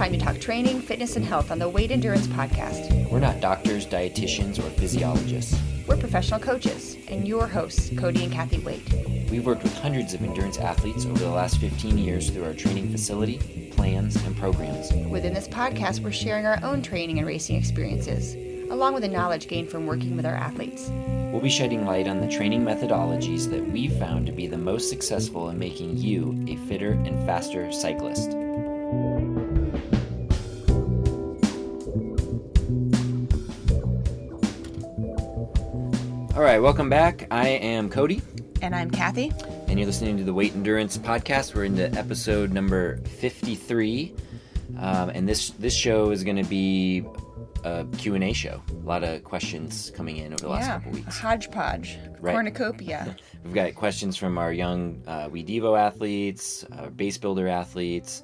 time to talk training, fitness, and health on the Waite Endurance Podcast. We're not doctors, dietitians, or physiologists. We're professional coaches and your hosts, Cody and Kathy Waite. We've worked with hundreds of endurance athletes over the last 15 years through our training facility, plans, and programs. Within this podcast, we're sharing our own training and racing experiences, along with the knowledge gained from working with our athletes. We'll be shedding light on the training methodologies that we've found to be the most successful in making you a fitter and faster cyclist. Right, welcome back. I am Cody, And I'm Kathy. and you're listening to the Waite Endurance Podcast. We're into episode number 53, um, and this this show is going to be a Q and A show. A lot of questions coming in over the last yeah, couple weeks. hodgepodge, Right. cornucopia. We've got questions from our young uh, We Devo athletes, our base builder athletes,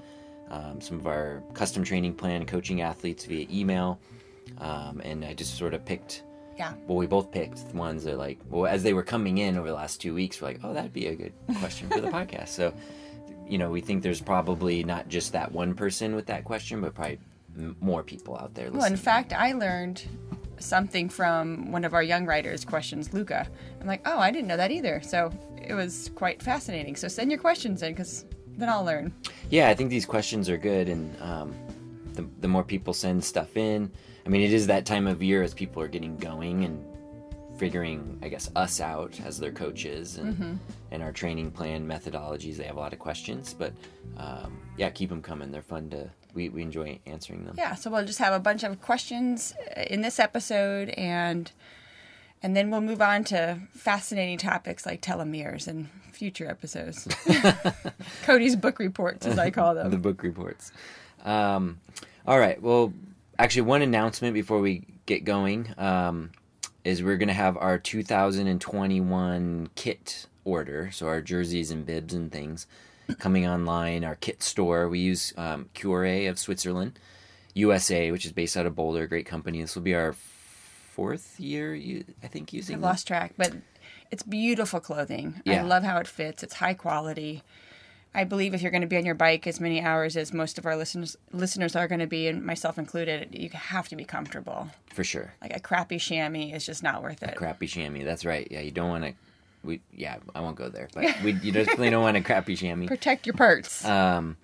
um, some of our custom training plan coaching athletes via email, um, and I just sort of picked. Yeah. Well, we both picked ones that like well as they were coming in over the last two weeks. We're like, oh, that'd be a good question for the podcast. So, you know, we think there's probably not just that one person with that question, but probably m- more people out there. Well, in fact, I learned something from one of our young writers' questions, Luca. I'm like, oh, I didn't know that either. So it was quite fascinating. So send your questions in because then I'll learn. Yeah, I think these questions are good, and um, the, the more people send stuff in, I mean, it is that time of year as people are getting going and figuring, I guess, us out as their coaches and and our training plan methodologies. They have a lot of questions, but um, yeah, keep them coming. They're fun to. We, we enjoy answering them. Yeah, so we'll just have a bunch of questions uh, in this episode and and then we'll move on to fascinating topics like telomeres in future episodes. Cody's book reports, as I call them. the book reports. Um, all right. Well, actually, one announcement before we get going um, is we're going to have our 2021 kit order. So our jerseys and bibs and things coming online. Our kit store. We use um, Cuore of Switzerland, USA, which is based out of Boulder. a Great company. This will be our fourth year, I think, using I've lost track, but it's beautiful clothing. I love how it fits. It's high quality. I believe if you're going to be on your bike as many hours as most of our listeners listeners are going to be, and myself included, you have to be comfortable. for sure. Like a crappy chamois is just not worth it. A crappy chamois. That's right. Yeah, you don't want to. We yeah, I won't go there, but we you definitely don't want a crappy chamois. Protect your parts. Um,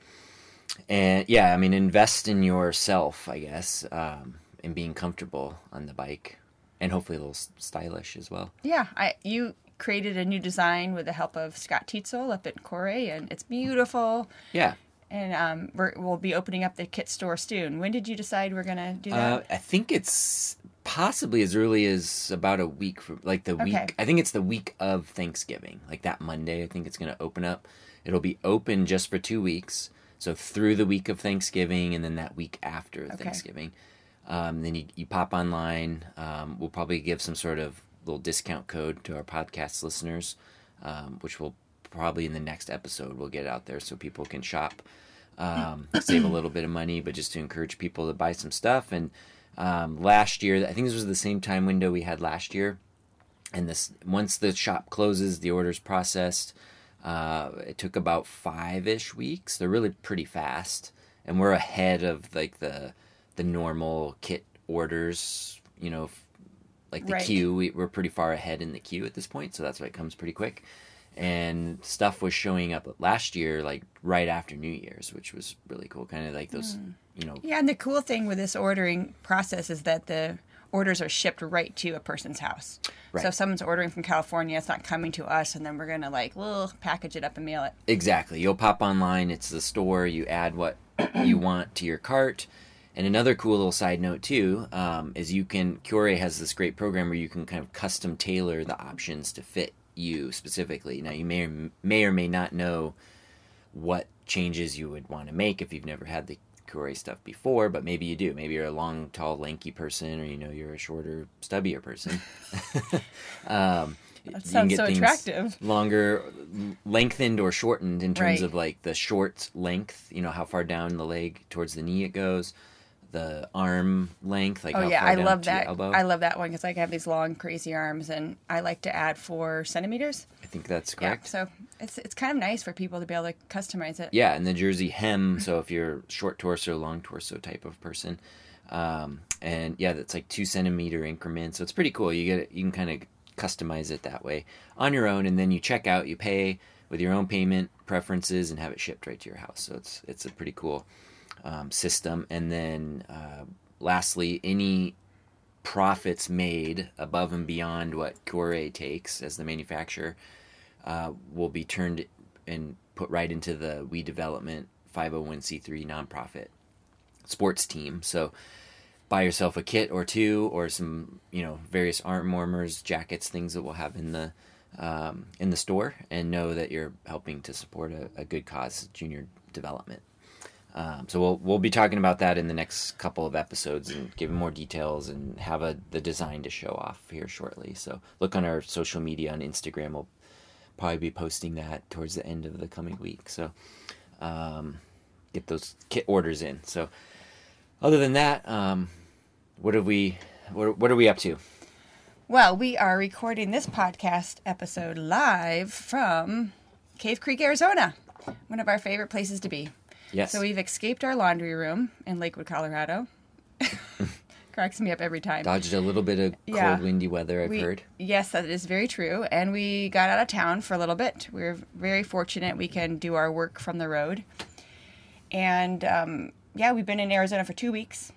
and yeah, I mean, invest in yourself, I guess, um, in being comfortable on the bike, and hopefully a little stylish as well. Yeah, I you created a new design with the help of Scott Tietzel up at Cuore, and it's beautiful. Yeah, And um, we're, we'll be opening up the kit store soon. When did you decide we're gonna do that? uh, I think it's possibly as early as about a week from like the Okay. week. I think it's the week of Thanksgiving, like that Monday. I think it's going to open up. It'll be open just for two weeks, so through the week of Thanksgiving, and then that week after Thanksgiving. Um, then you, you pop online. Um, we'll probably give some sort of little discount code to our podcast listeners, um, which will probably in the next episode we'll get out there so people can shop, um, save a little bit of money, but just to encourage people to buy some stuff. And um, last year, I think this was the same time window we had last year. And this once the shop closes, the orders processed. Uh, it took about five ish weeks. They're really pretty fast, and we're ahead of like the the normal kit orders. You know, like the Right. queue. We, we're pretty far ahead in the queue at this point, so that's why it comes pretty quick. And stuff was showing up last year, like right after New Year's, which was really cool. Kind of like those, hmm. you know, Yeah, and the cool thing with this ordering process is that the orders are shipped right to a person's house. Right. So if someone's ordering from California, it's not coming to us, and then we're gonna like, well, package it up and mail it. Exactly. You'll pop online, it's the store, you add what you want to your cart. And another cool little side note, too, um, is you can, Cuore has this great program where you can kind of custom tailor the options to fit you specifically. Now, you may or may, or may not know what changes you would want to make if you've never had the Cuore stuff before, but maybe you do. Maybe you're a long, tall, lanky person, or you know, you're a shorter, stubbier person. um, can sounds so attractive. Longer, lengthened or shortened in terms Right. of like the short length. You know how far down the leg towards the knee it goes, the arm length. Like Oh yeah, I love that. Elbow. I love that one because I have these long, crazy arms, and I like to add four centimeters. I think that's Yeah, correct. so it's it's kind of nice for people to be able to customize it. Yeah, and the jersey hem. So if you're short torso, long torso type of person, um, and yeah, that's like two centimeter increments. So it's pretty cool. You get it, you can kind of customize it that way on your own, and then you check out, you pay with your own payment preferences, and have it shipped right to your house. So it's it's a pretty cool um, system. And then uh, lastly, any profits made above and beyond what Cuore takes as the manufacturer uh, will be turned and put right into the We Development 501c3 nonprofit sports team. So buy yourself a kit or two or some, you know, various arm warmers, jackets, things that we'll have in the um, in the store, and know that you're helping to support a, a good cause, junior development. Um, so we'll we'll be talking about that in the next couple of episodes and giving more details and have a the design to show off here shortly. So look on our social media on Instagram. We'll probably be posting that towards the end of the coming week. So um, get those kit orders in. So other than that, um, what have we what, what are we up to? Well, we are recording this podcast episode live from Cave Creek, Arizona, one of our favorite places to be. Yes. So we've escaped our laundry room in Lakewood, Colorado. Cracks me up every time. Dodged a little bit of cold, windy weather. I've We- heard. Yes, that is very true. And we got out of town for a little bit. We are very fortunate we can do our work from the road. And um, yeah, we've been in Arizona for two weeks.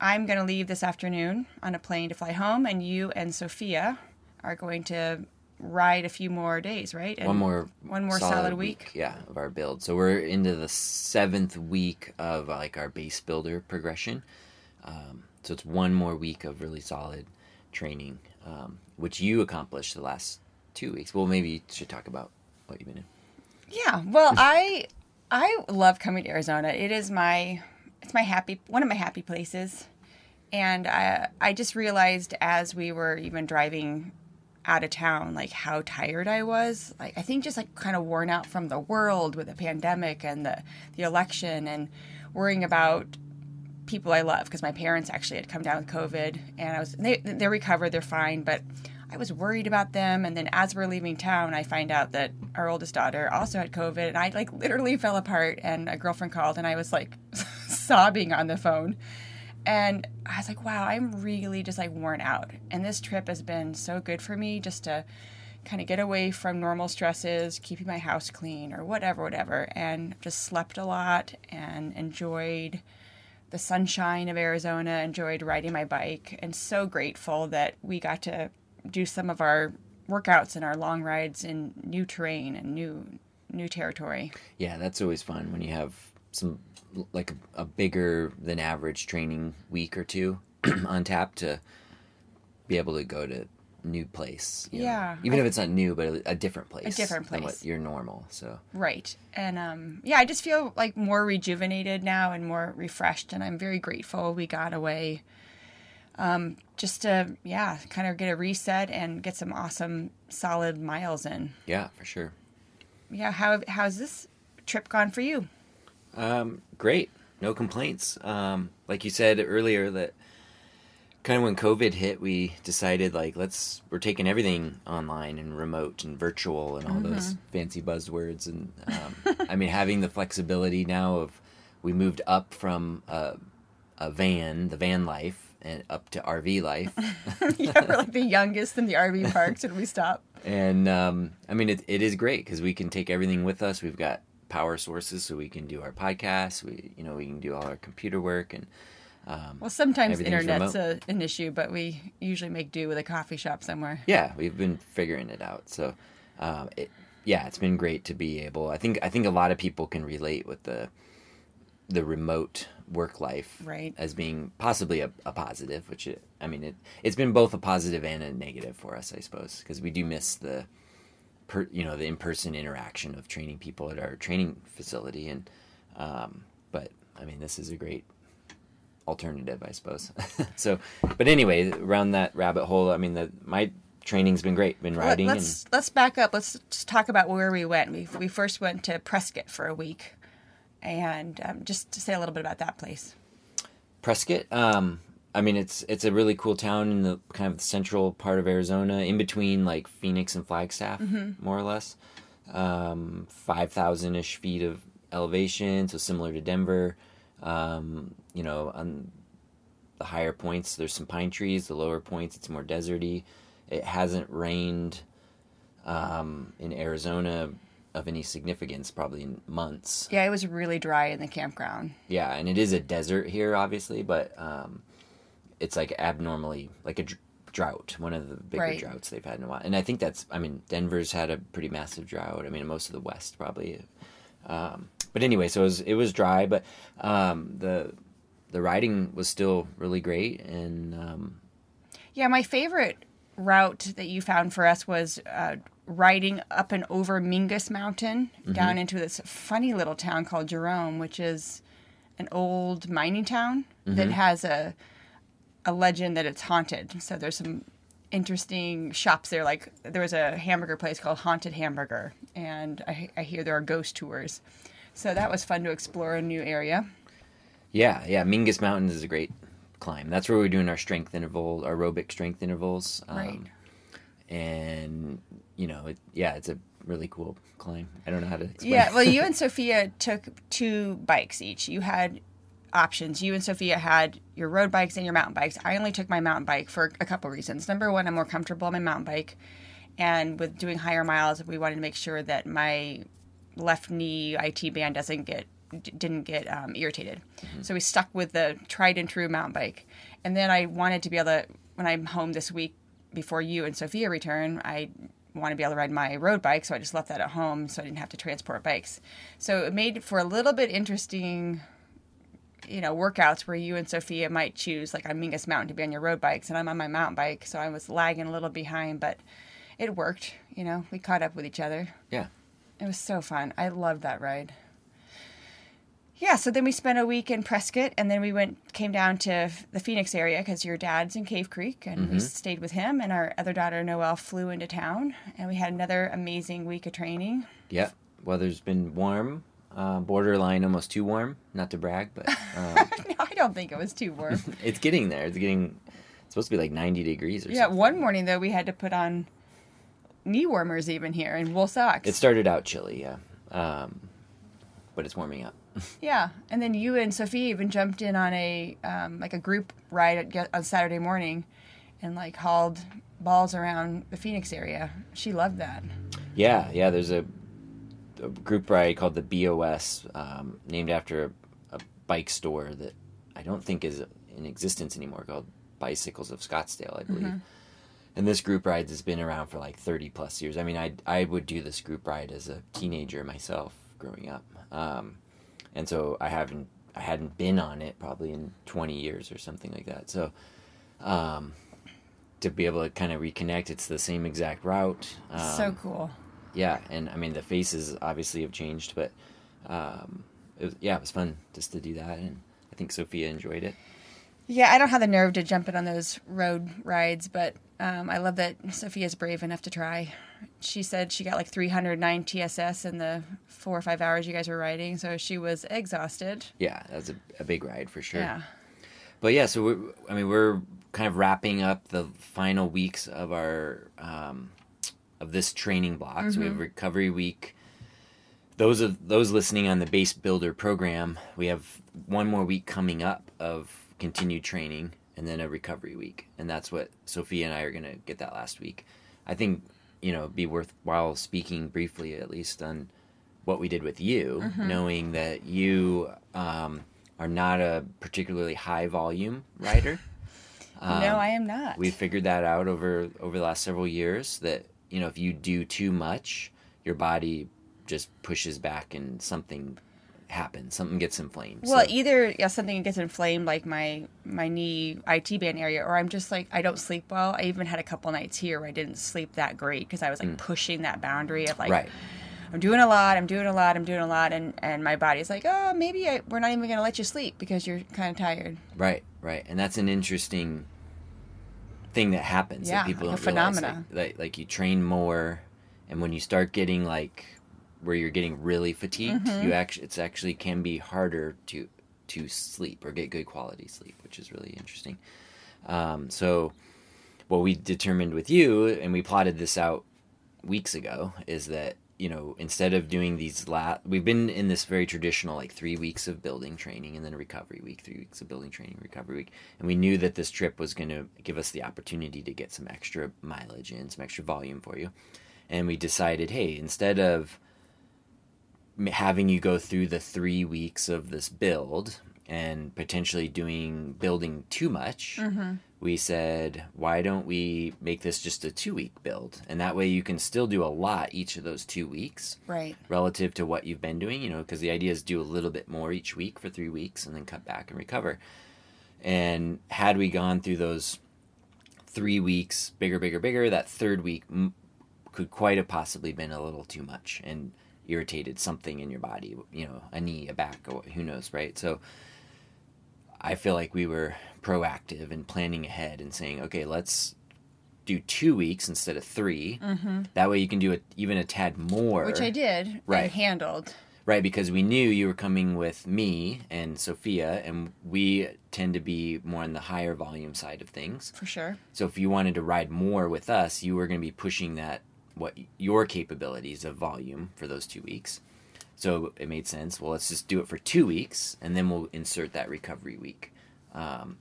I'm going to leave this afternoon on a plane to fly home, and you and Sophia are going to ride a few more days, right? And one more one more solid, week. yeah of our build so we're into the seventh week of like our base builder progression um, so it's one more week of really solid training um, which you accomplished the last two weeks well maybe you should talk about what you've been in Yeah. Well, I I love coming to Arizona. It is my it's my happy one of my happy places. And I I just realized as we were even driving out of town like how tired I was. Like I think just like kind of worn out from the world with the pandemic and the the election and worrying about people I love because my parents actually had come down with COVID and I was they they're recovered, they're fine, but I was worried about them and then as we're leaving town I find out that our oldest daughter also had COVID and I like literally fell apart and a girlfriend called and I was like sobbing on the phone. And I was like, wow, I'm really just like worn out. And this trip has been so good for me just to kind of get away from normal stresses, keeping my house clean or whatever, whatever. And just slept a lot and enjoyed the sunshine of Arizona, enjoyed riding my bike, and so grateful that we got to do some of our workouts and our long rides in new terrain and new new territory. yeah that's always fun when you have some like a, a bigger than average training week or two on tap to be able to go to new place you know. Yeah, even I- if it's not new but a, a different place A different than what place. you're normal so Right. And um, yeah, I just feel like more rejuvenated now and more refreshed. And I'm very grateful we got away um, just to, yeah, kind of get a reset and get some awesome, solid miles in. yeah for sure Yeah. How, how's this trip gone for you? Um, great, no complaints. Um, like you said earlier, that kind of when COVID hit, we decided like let's we're taking everything online and remote and virtual and all those fancy buzzwords. And um, I mean, having the flexibility now of we moved up from a, a van, the van life, and up to RV life. yeah, we're like the youngest in the RV parks when we stop. and um, I mean, it, it is great because we can take everything with us. We've got power sources, so we can do our podcasts. We, you know, we can do all our computer work, and um, Well, sometimes internet's a, an issue, but we usually make do with a coffee shop somewhere. yeah, we've been figuring it out. So, um, it, yeah, it's been great to be able. I think I think a lot of people can relate with the the remote work life Right. as being possibly a, a positive. Which it, I mean, it it's been both a positive and a negative for us, I suppose, because we do miss the per, you know the in person interaction of training people at our training facility, and um, but I mean, this is a great alternative, I suppose. so, but anyway, around that rabbit hole, I mean, the my training's been great. Been riding let's let's back up. Let's just talk about where we went. We we first went to Prescott for a week, and um, just to say a little bit about that place. Prescott. Um, I mean, it's it's a really cool town in the kind of central part of Arizona, in between like Phoenix and Flagstaff, more or less. um, 5,000 ish feet of elevation, so similar to Denver. Um, you know, on the higher points, there's some pine trees. The lower points, it's more deserty. It hasn't rained um, in Arizona of any significance probably in months. Yeah, it was really dry in the campground. Yeah, and it is a desert here, obviously, but um, it's like abnormally like a dr- drought, one of the bigger Right. droughts they've had in a while. And I think that's, I mean, Denver's had a pretty massive drought. I mean, most of the West probably. Um, but anyway, so it was it was dry, but um, the the riding was still really great, and um, Yeah, my favorite route that you found for us was uh, riding up and over Mingus Mountain down into this funny little town called Jerome, which is an old mining town that has a a legend that it's haunted. So there's some interesting shops there. Like there was a hamburger place called Haunted Hamburger, and I, I hear there are ghost tours. So that was fun to explore a new area. yeah, yeah, Mingus Mountains is a great climb. That's where we're doing our strength interval, aerobic strength intervals. Um, Right. And you know, it, yeah, it's a really cool climb. I don't know how to explain. Yeah, well, you and Sophia took two bikes each. You had options. You and Sophia had your road bikes and your mountain bikes. I only took my mountain bike for a couple reasons. Number one, I'm more comfortable on my mountain bike, and with doing higher miles, we wanted to make sure that my left knee IT band doesn't get didn't get um, irritated. So we stuck with the tried and true mountain bike, and then I wanted to be able to when I'm home this week before you and Sophia return, I want to be able to ride my road bike, so I just left that at home so I didn't have to transport bikes. So it made for a little bit interesting, you know, workouts where you and Sophia might choose, like on Mingus Mountain, to be on your road bikes, and I'm on my mountain bike, so I was lagging a little behind, but it worked. You know, we caught up with each other. yeah. It was so fun. I loved that ride. Yeah, so then we spent a week in Prescott, and then we went came down to the Phoenix area because your dad's in Cave Creek, and we mm-hmm. stayed with him. And our other daughter Noelle flew into town, and we had another amazing week of training. Yeah, Weather's been warm, uh, borderline almost too warm. Not to brag, but uh, no, I don't think it was too warm. it's getting there. It's getting. It's supposed to be like 90 degrees or yeah, something. Yeah, one morning though we had to put on knee warmers even here and wool socks. It started out chilly, yeah, um, but it's warming up. Yeah, and then you and Sophie even jumped in on a um, like a group ride at, on Saturday morning, and like hauled balls around the Phoenix area. She loved that. Yeah, yeah. There's a, a group ride called the BOS, um, named after a, a bike store that I don't think is in existence anymore, called Bicycles of Scottsdale, I believe. And this group ride has been around for like 30 plus years. I mean, I I would do this group ride as a teenager myself growing up, um, and so I haven't I hadn't been on it probably in 20 years or something like that. So. Um, to be able to kind of reconnect, it's the same exact route. Um, so cool. Yeah, and I mean the faces obviously have changed, but um, it was, yeah, it was fun just to do that, and I think Sophia enjoyed it. Yeah, I don't have the nerve to jump in on those road rides, but um, I love that Sophia's brave enough to try. She said she got like 309 TSS in the four or five hours you guys were riding, so she was exhausted. Yeah, that's a, a big ride for sure. Yeah. But yeah, so we're, I mean we're kind of wrapping up the final weeks of our um, of this training block. So we have mm-hmm. recovery week. Those of those listening on the base builder program, we have one more week coming up of continued training and then a recovery week. And that's what Sophia and I are going to get that last week. I think, you know, it'd be worthwhile speaking briefly at least on what we did with you, mm-hmm. knowing that you um, are not a particularly high volume rider. no, um, I am not. We figured that out over over the last several years that you know if you do too much, your body just pushes back and something happens. Something gets inflamed. Well, So- either yeah, something gets inflamed like my my knee IT band area, or I'm just like I don't sleep well. I even had a couple nights here where I didn't sleep that great because I was like pushing that boundary of like Mm. right. I'm doing a lot, I'm doing a lot, I'm doing a lot, and and my body's like, oh, maybe I, we're not even gonna let you sleep because you're kind of tired. Right, right, and that's an interesting thing that happens Yeah, that people like a don't realize. Like, like, like you train more, and when you start getting like where you're getting really fatigued, Mm-hmm. you actually it's actually can be harder to to sleep or get good quality sleep, which is really interesting. Um, so, what we determined with you, and we plotted this out weeks ago, is that you know, instead of doing these la we've been in this very traditional like three weeks of building training and then a recovery week, three weeks of building training, recovery week. And we knew that this trip was going to give us the opportunity to get some extra mileage in, some extra volume for you. And we decided, hey, instead of having you go through the three weeks of this build and potentially doing building too much, mm-hmm. we said, why don't we make this just a two week build? And that way you can still do a lot each of those two weeks. Right. Relative to what you've been doing, you know, because the idea is do a little bit more each week for three weeks and then cut back and recover. And had we gone through those three weeks, bigger, bigger, bigger, that third week m- could quite have possibly been a little too much and irritated something in your body, you know, a knee, a back, or who knows, right? So I feel like we were proactive and planning ahead and saying, okay, let's do two weeks instead of 3 mm-hmm. That way you can do it even a tad more. Which I did. Right. handled. Right, because we knew you were coming with me and Sophia, and we tend to be more on the higher volume side of things. For sure. So if you wanted to ride more with us, you were going to be pushing that what your capabilities of volume for those two weeks. So it made sense. Well, let's just do it for two weeks, and then we'll insert that recovery week. Um,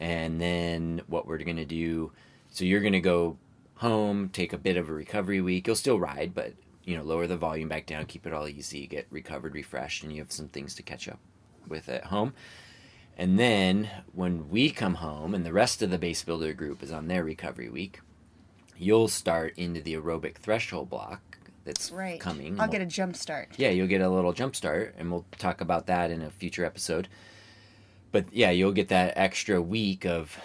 and then what we're going to do, so you're going to go home, take a bit of a recovery week. You'll still ride, but you know, lower the volume back down, keep it all easy, get recovered, refreshed, and you have some things to catch up with at home. And then when we come home and the rest of the base builder group is on their recovery week, you'll start into the aerobic threshold block that's right. coming. I'll we'll, get a jump start. Yeah, you'll get a little jump start, and we'll talk about that in a future episode. But yeah, you'll get that extra week of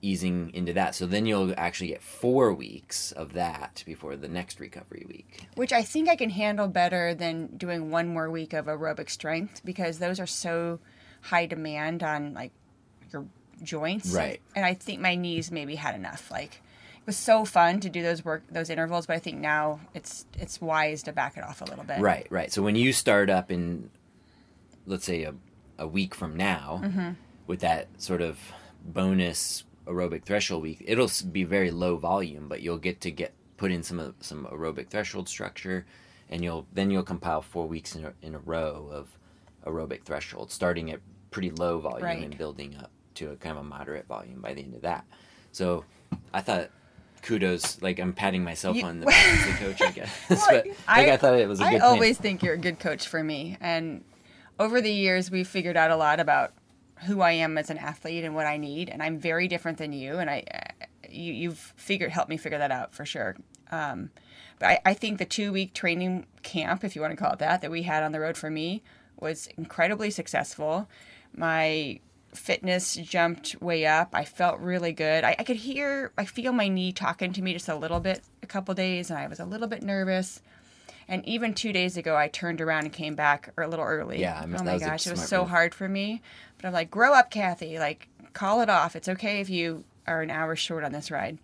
easing into that. So then you'll actually get four weeks of that before the next recovery week. Which I think I can handle better than doing one more week of aerobic strength because those are so high demand on like your joints. Right. And I think my knees maybe had enough. Like was so fun to do those work those intervals, but I think now it's it's wise to back it off a little bit. Right, right. So when you start up in, let's say a a week from now, mm-hmm. with that sort of bonus aerobic threshold week, it'll be very low volume, but you'll get to get put in some some aerobic threshold structure, and you'll then you'll compile four weeks in a, in a row of aerobic threshold, starting at pretty low volume right. and building up to a kind of a moderate volume by the end of that. So I thought kudos. Like I'm patting myself you, on the back as a coach, I guess. well, but like I, I, thought it was. A I always plan. think you're a good coach for me, and over the years we've figured out a lot about who I am as an athlete and what I need, and I'm very different than you, and I, uh, you, you've figured helped me figure that out for sure. Um, but I, I think the two week training camp, if you want to call it that, that we had on the road for me was incredibly successful. My fitness jumped way up. I felt really good. I, I, could hear, I feel my knee talking to me just a little bit a couple days, and I was a little bit nervous. And even two days ago, I turned around and came back a little early. Yeah, I oh my gosh, it was so move. hard for me. But I'm like, grow up, Kathy. Like, call it off. It's okay if you are an hour short on this ride.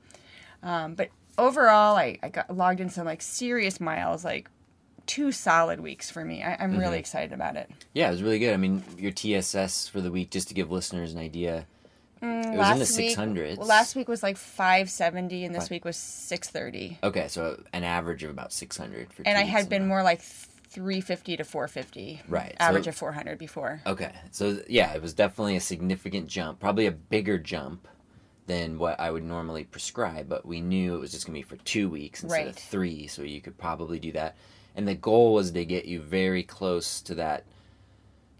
Um, but overall, I, I got logged in some like serious miles, like two solid weeks for me. I, am mm-hmm. really excited about it. Yeah, it was really good. I mean, your TSS for the week, just to give listeners an idea, mm, it was in the six hundreds. Well, last week was like five seventy, and this Five. week was six thirty. Okay, so an average of about six hundred for. And I had been more like three fifty to four fifty. Right, average so, of four hundred before. Okay, so yeah, it was definitely a significant jump, probably a bigger jump than what I would normally prescribe, but we knew it was just gonna be for two weeks instead right. of three, so you could probably do that and the goal was to get you very close to that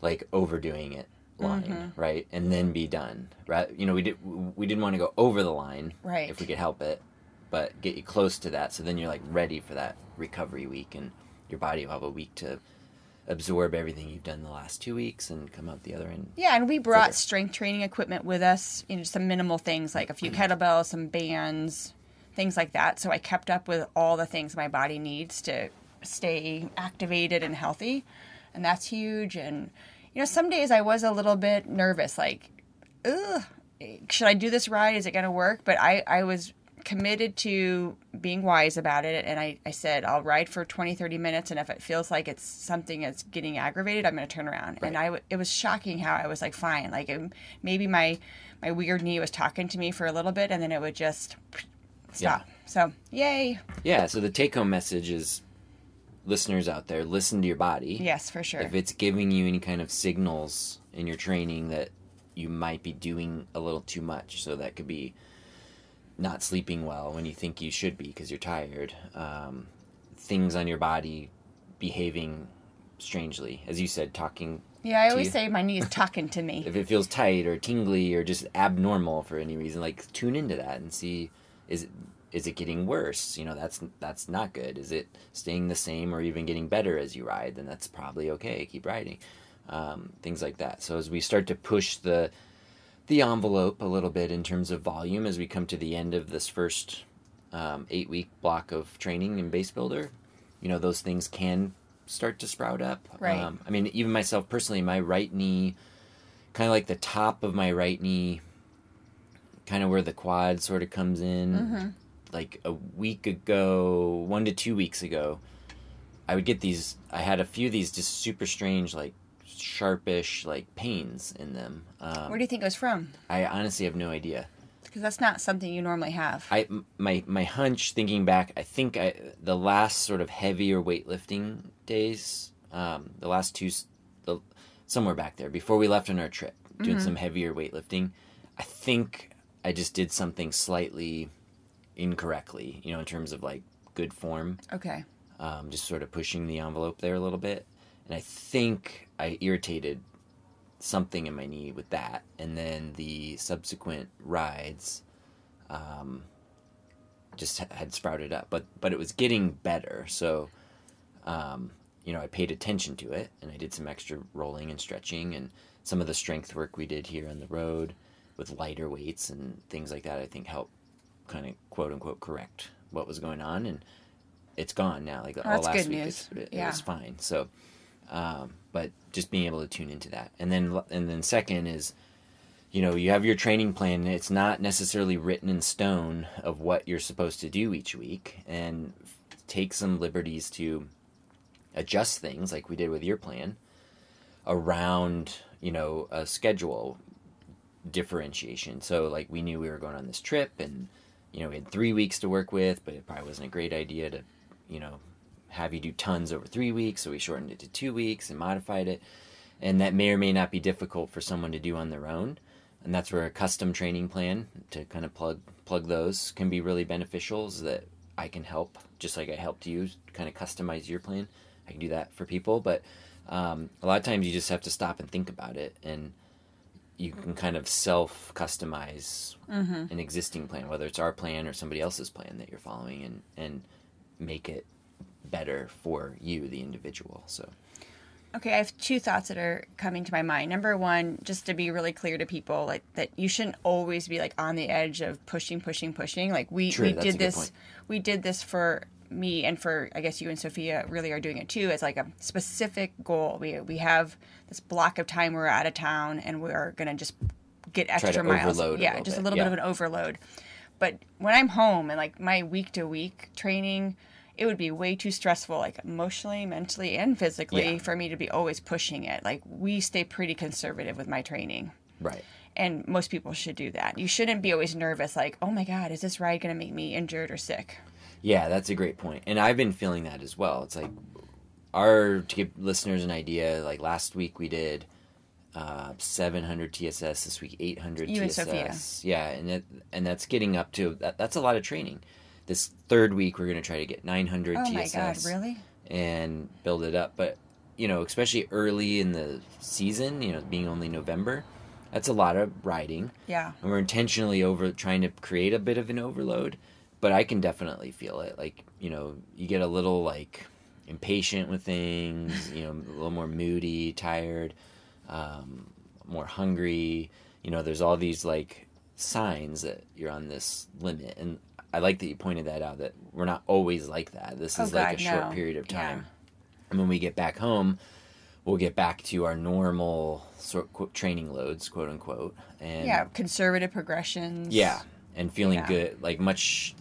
like overdoing it line mm-hmm. right and then be done right you know we did we didn't want to go over the line right if we could help it but get you close to that so then you're like ready for that recovery week and your body will have a week to absorb everything you've done the last two weeks and come out the other end. Yeah, and we brought strength training equipment with us, you know, some minimal things like a few kettlebells, some bands, things like that. So I kept up with all the things my body needs to stay activated and healthy. And that's huge. And, you know, some days I was a little bit nervous, like, ugh, should I do this ride? Is it going to work? But I, I was committed to being wise about it. And I, I said, I'll ride for 20, 30 minutes. And if it feels like it's something that's getting aggravated, I'm going to turn around. Right. And I, it was shocking how I was like, fine. Like um, maybe my, my weird knee was talking to me for a little bit and then it would just stop. Yeah. So, yay. Yeah. So the take home message is listeners out there, listen to your body. Yes, for sure. If it's giving you any kind of signals in your training that you might be doing a little too much, so that could be not sleeping well when you think you should be because you're tired. Um, things on your body behaving strangely, as you said, talking. Yeah, I always you. say my knee is talking to me. If it feels tight or tingly or just abnormal for any reason, like tune into that and see is it is it getting worse? You know, that's that's not good. Is it staying the same or even getting better as you ride? Then that's probably okay. Keep riding. Um, things like that. So as we start to push the the envelope a little bit in terms of volume as we come to the end of this first um, eight week block of training in base builder, you know, those things can start to sprout up. Right. Um, I mean, even myself personally, my right knee, kind of like the top of my right knee, kind of where the quad sort of comes in. Like a week ago, one to two weeks ago, I would get these. I had a few of these just super strange, like sharpish, like pains in them. Um, Where do you think it was from? I honestly have no idea. Because that's not something you normally have. I my my hunch thinking back, I think I the last sort of heavier weightlifting days, um, the last two, the, somewhere back there before we left on our trip, doing some heavier weightlifting. I think I just did something slightly incorrectly, you know, in terms of like good form, okay. um, just sort of pushing the envelope there a little bit, and I think I irritated something in my knee with that, and then the subsequent rides, um, just ha- had sprouted up, but but it was getting better. So, um, you know, I paid attention to it, and I did some extra rolling and stretching, and some of the strength work we did here on the road with lighter weights and things like that. I think helped kind of quote unquote correct what was going on, and it's gone now. Like all that's last good week, news. it, it Yeah. was fine. So, um, but just being able to tune into that, and then and then second is, you know, you have your training plan. It's not necessarily written in stone of what you're supposed to do each week, and take some liberties to adjust things like we did with your plan around you know a schedule differentiation so like we knew we were going on this trip and you know we had three weeks to work with but it probably wasn't a great idea to you know have you do tons over three weeks so we shortened it to two weeks and modified it. And that may or may not be difficult for someone to do on their own. And that's where a custom training plan to kind of plug plug those can be really beneficial is that i can help just like i helped you kind of customize your plan. I can do that for people but um, a lot of times you just have to stop and think about it. And you can kind of self customize mm-hmm. an existing plan whether it's our plan or somebody else's plan that you're following and and make it better for you the individual so Okay, I have two thoughts that are coming to my mind. Number one, just to be really clear to people, like that you shouldn't always be like on the edge of pushing, pushing, pushing. Like we True, we did this, we did this for me and for I guess you and Sophia really are doing it too. As like a specific goal. We we have this block of time we're out of town and we're gonna just get extra miles. overload yeah, just a little yeah. bit of an overload. But when I'm home and like my week to week training, it would be way too stressful, like emotionally, mentally, and physically, Yeah. for me to be always pushing it. Like we stay pretty conservative with my training. right And most people should do that. You shouldn't be always nervous, like, oh my God, is this ride going to make me injured or sick? Yeah, that's a great point. And I've been feeling that as well. It's like our to give listeners an idea, like last week we did uh, 700 TSS, this week 800 You and TSS. Sophia. Yeah, and it, and that's getting up to that, that's a lot of training. This third week we're going to try to get 900 Oh TSS my God, really? and build it up. But you know, especially early in the season, you know, being only November, that's a lot of riding Yeah. and we're intentionally over trying to create a bit of an overload but i can definitely feel it like you know you get a little like impatient with things you know a little more moody tired um, more hungry you know there's all these like signs that you're on this limit and i like that you pointed that out that we're not always like that this Oh, is like God, a short period of time. Yeah. and when we get back home we'll get back to our normal sort quote, training loads quote unquote and Yeah. Conservative progressions. yeah, and feeling Yeah. good, like much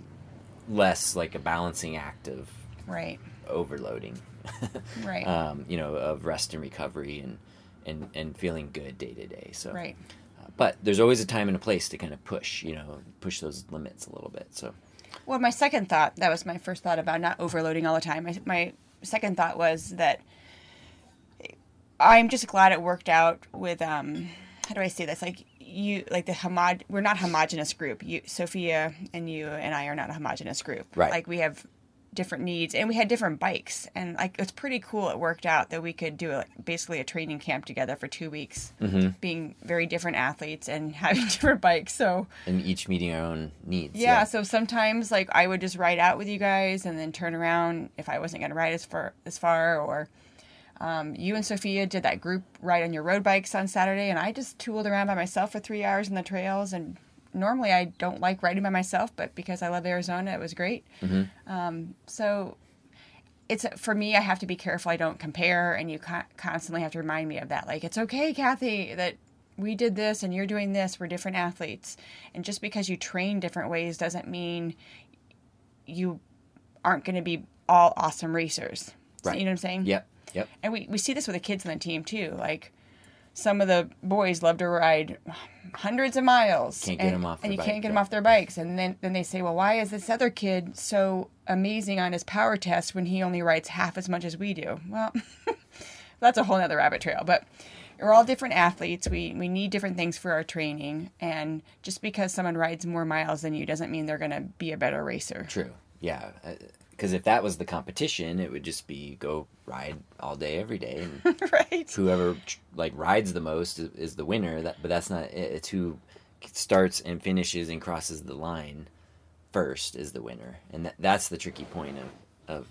less like a balancing act of Right. overloading. Right. um, you know, of rest and recovery and and and feeling good day to day. So, right. uh, but there's always a time and a place to kind of push, you know, push those limits a little bit. So, Well, my second thought, that was my first thought about not overloading all the time. My, my second thought was that I'm just glad it worked out with um how do I say this? Like you like the homog we're not homogenous group. You Sophia and you and I are not a homogenous group. Right. Like we have different needs and we had different bikes and like it's pretty cool it worked out that we could do a, basically a training camp together for two weeks Mm-hmm. being very different athletes and having different bikes so and each meeting our own needs. yeah, so sometimes like I would just ride out with you guys and then turn around if I wasn't going to ride as far as far or um, you and Sophia did that group ride on your road bikes on Saturday and I just tooled around by myself for 3 hours in the trails. And normally I don't like riding by myself but because I love Arizona it was great. Um, so it's for me I have to be careful I don't compare and you con- constantly have to remind me of that. Like it's okay Kathy that we did this and you're doing this. We're different athletes. And just because you train different ways doesn't mean you aren't going to be all awesome racers. So, Right. you know what I'm saying? Yep. Yep. and we, we see this with the kids on the team too. Like some of the boys love to ride hundreds of miles. Can't get and, 'em off and you bike, can't get them off their bikes. And then, then they say well why is this other kid so amazing on his power test when he only rides half as much as we do? Well that's a whole other rabbit trail. But we're all different athletes. We, we need different things for our training. And just because someone rides more miles than you doesn't mean they're going to be a better racer. True. Yeah. Uh, Because if that was the competition, it would just be go ride all day, every day, and right whoever like rides the most is, is the winner. That, but that's not it. It's who starts and finishes and crosses the line first is the winner, and that, that's the tricky point of of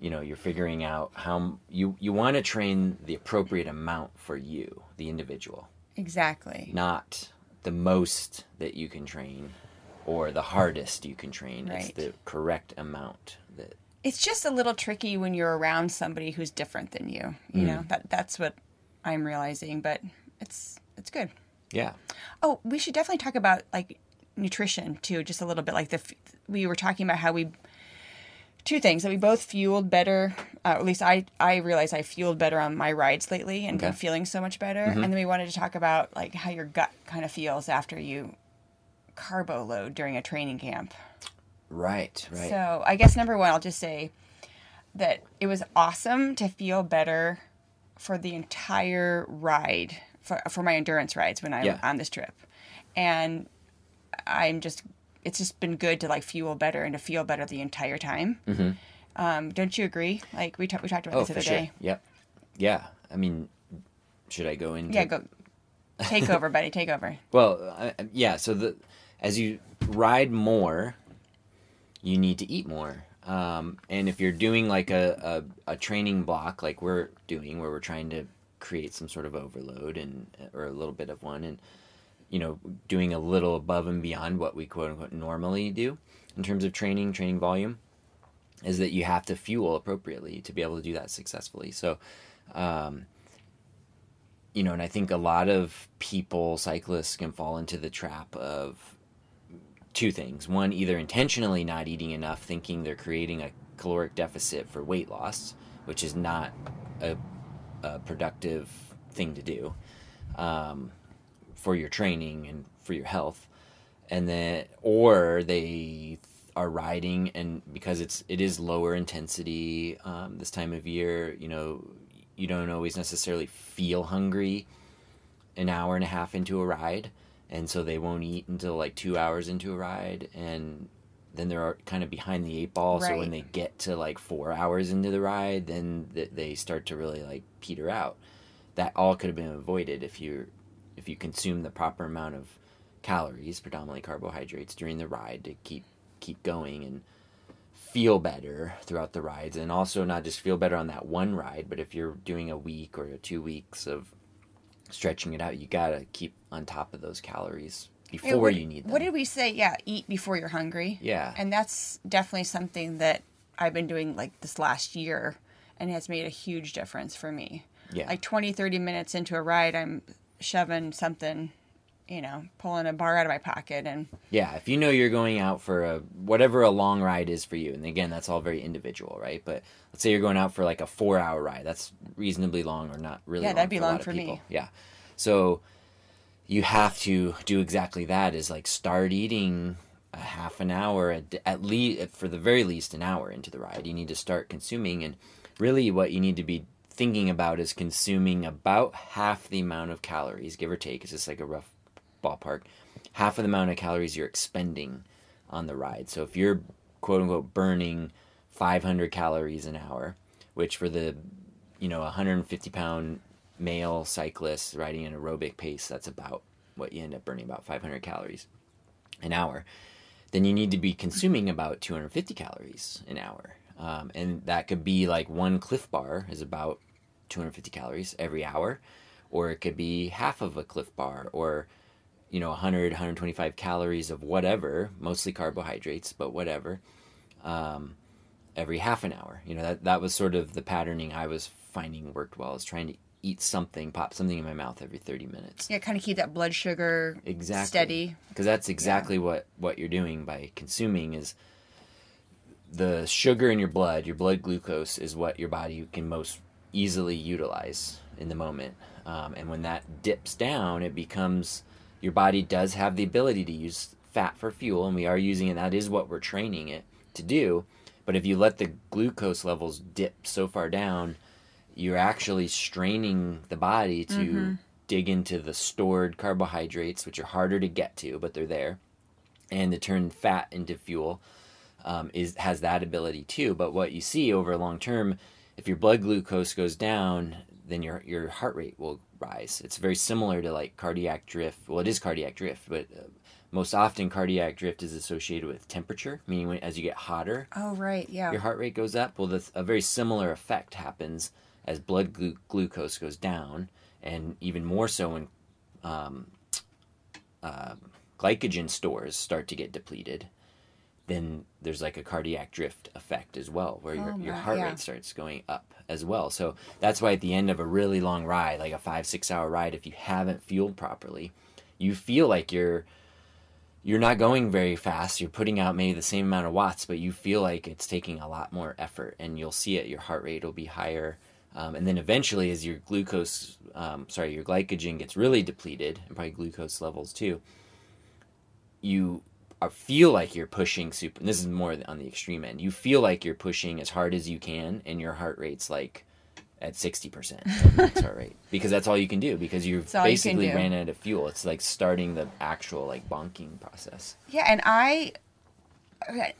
you know you're figuring out how you you want to train the appropriate amount for you, the individual, exactly not the most that you can train or the hardest you can train. It's the correct amount that it's just a little tricky when you're around somebody who's different than you. You know that that's what I'm realizing, but it's it's good. yeah Oh, we should definitely talk about like nutrition too, just a little bit. Like the we were talking about how we two things that we both fueled better. Uh, at least I I realized I fueled better on my rides lately and been Okay. feeling so much better. And then we wanted to talk about like how your gut kind of feels after you carbo load during a training camp. right right So I guess number one, I'll just say that it was awesome to feel better for the entire ride for for my endurance rides when I'm Yeah. on this trip, and I'm just it's just been good to like fuel better and to feel better the entire time. Mm-hmm. Um, don't you agree? Like we talked we talked about Oh, this the other sure. day. Yep. Yeah. I mean, should I go into? Yeah, go take over, buddy. Take over. Well, uh, yeah. So the as you ride more, you need to eat more. Um, and if you're doing like a, a, a training block, like we're doing, where we're trying to create some sort of overload and or a little bit of one, and you know, doing a little above and beyond what we quote unquote normally do in terms of training, training volume, is that you have to fuel appropriately to be able to do that successfully. So, um, you know, and I think a lot of people, cyclists, can fall into the trap of two things. One, either intentionally not eating enough, thinking they're creating a caloric deficit for weight loss, which is not a, a productive thing to do um, for your training and for your health. And then, or they are riding, and because it's it is lower intensity um, this time of year, you know, you don't always necessarily feel hungry an hour and a half into a ride and so they won't eat until like two hours into a ride and then they're kind of behind the eight ball. So when they get to like four hours into the ride then th- they start to really like peter out. That all could have been avoided if you if you consume the proper amount of calories predominantly carbohydrates during the ride to keep keep going and feel better throughout the rides. And also not just feel better on that one ride but if you're doing a week or two weeks of stretching it out you gotta keep on top of those calories before Yeah, what, you need them What did we say? Yeah, eat before you're hungry. Yeah. And that's definitely something that I've been doing like this last year and has made a huge difference for me. Yeah. Like 20, 30 minutes into a ride, I'm shoving something, you know, pulling a bar out of my pocket and yeah if you know you're going out for a whatever a long ride is for you and again that's all very individual right? But let's say you're going out for like a four hour ride that's reasonably long or not really Yeah, that'd be for a lot long for me. yeah. So you have to do exactly that is like start eating a half an hour at, at least for the very least an hour into the ride. You need to start consuming and really what you need to be thinking about is consuming about half the amount of calories give or take. It's just like a rough ballpark half of the amount of calories you're expending on the ride so if you're quote unquote burning 500 calories an hour which for the you know 150 pound male cyclist riding an aerobic pace that's about what you end up burning about 500 calories an hour then you need to be consuming about 250 calories an hour. Um, and that could be like one Clif Bar is about 250 calories every hour, or it could be half of a Clif Bar, or you know 100 125 calories of whatever mostly carbohydrates but whatever um, every half an hour you know that that was sort of the patterning i was finding worked well is trying to eat something, pop something in my mouth every 30 minutes. Yeah, kind of keep that blood sugar exactly. steady. Because that's exactly yeah. what, what you're doing by consuming is the sugar in your blood, your blood glucose is what your body can most easily utilize in the moment. Um, and when that dips down, it becomes your body does have the ability to use fat for fuel, and we are using it. That is what we're training it to do. But if you let the glucose levels dip so far down, you're actually straining the body to mm-hmm. dig into the stored carbohydrates, which are harder to get to, but they're there, and to turn fat into fuel. Um, is has that ability too. But what you see over long term, if your blood glucose goes down, then your your heart rate will rise. It's very similar to like cardiac drift. Well, it is cardiac drift, but uh, most often cardiac drift is associated with temperature, meaning when, as you get hotter. Oh right, yeah. Your heart rate goes up. Well, the, a very similar effect happens as blood glu- glucose goes down, and even more so when um, uh, glycogen stores start to get depleted, then there's like a cardiac drift effect as well, where your, oh, your heart yeah. rate starts going up as well. So that's why at the end of a really long ride, like a five, six hour ride, if you haven't fueled properly, you feel like you're you're not going very fast. You're putting out maybe the same amount of watts, but you feel like it's taking a lot more effort, and you'll see it. Your heart rate will be higher. Um, and then eventually, as your glucose, um, sorry, your glycogen gets really depleted, and probably glucose levels too, you are, feel like you're pushing super. this is more on the extreme end. You feel like you're pushing as hard as you can, and your heart rate's like at 60% max heart rate because that's all you can do because you've basically you ran out of fuel. It's like starting the actual like bonking process. Yeah, and I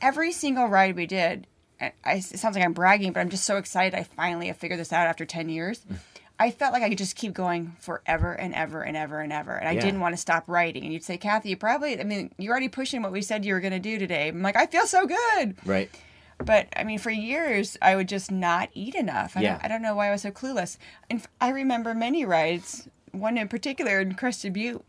every single ride we did, I, it sounds like I'm bragging, but I'm just so excited. I finally have figured this out after 10 years. I felt like I could just keep going forever and ever and ever and ever. And I yeah. didn't want to stop writing. And you'd say, Kathy, you probably, I mean, you're already pushing what we said you were going to do today. I'm like, I feel so good. Right. But I mean, for years, I would just not eat enough. I, yeah. don't, I don't know why I was so clueless. And I remember many rides, one in particular in Crested Butte,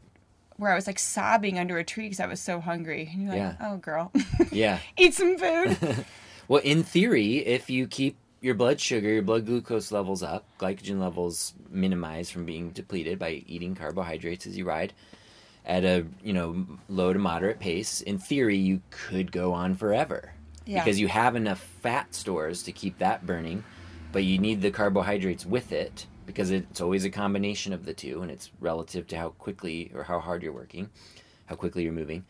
where I was like sobbing under a tree because I was so hungry. And you're like, yeah. oh, girl. yeah. Eat some food. Well, in theory, if you keep your blood sugar, your blood glucose levels up, glycogen levels minimized from being depleted by eating carbohydrates as you ride at a you know low to moderate pace. In theory, you could go on forever yeah. because you have enough fat stores to keep that burning, but you need the carbohydrates with it because it's always a combination of the two, and it's relative to how quickly or how hard you're working, how quickly you're moving.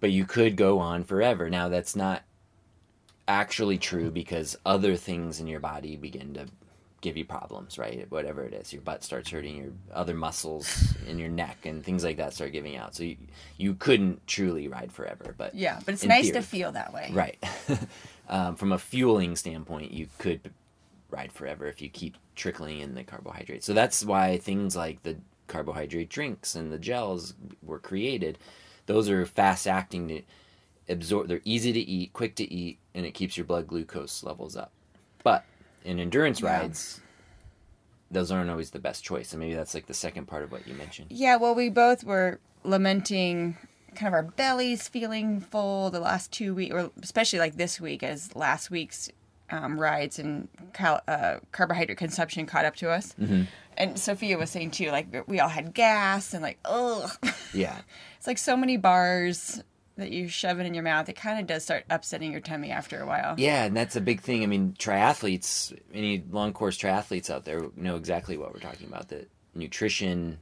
But you could go on forever. Now that's not actually true because other things in your body begin to give you problems, right? Whatever it is, your butt starts hurting, your other muscles in your neck and things like that start giving out. So you, you couldn't truly ride forever, but yeah, but it's nice theory, to feel that way, right? um, from a fueling standpoint, you could ride forever if you keep trickling in the carbohydrates. So that's why things like the carbohydrate drinks and the gels were created. Those are fast acting absorb. They're easy to eat, quick to eat, and it keeps your blood glucose levels up. But in endurance yeah. rides, those aren't always the best choice. And maybe that's like the second part of what you mentioned. Yeah, well, we both were lamenting kind of our bellies feeling full the last two weeks, or especially like this week, as last week's um, rides and cal- uh, carbohydrate consumption caught up to us. Mm-hmm. And Sophia was saying too, like we all had gas and like, ugh. Yeah. it's like so many bars that you shove it in your mouth, it kind of does start upsetting your tummy after a while. Yeah, and that's a big thing. I mean, triathletes, any long course triathletes out there know exactly what we're talking about. That nutrition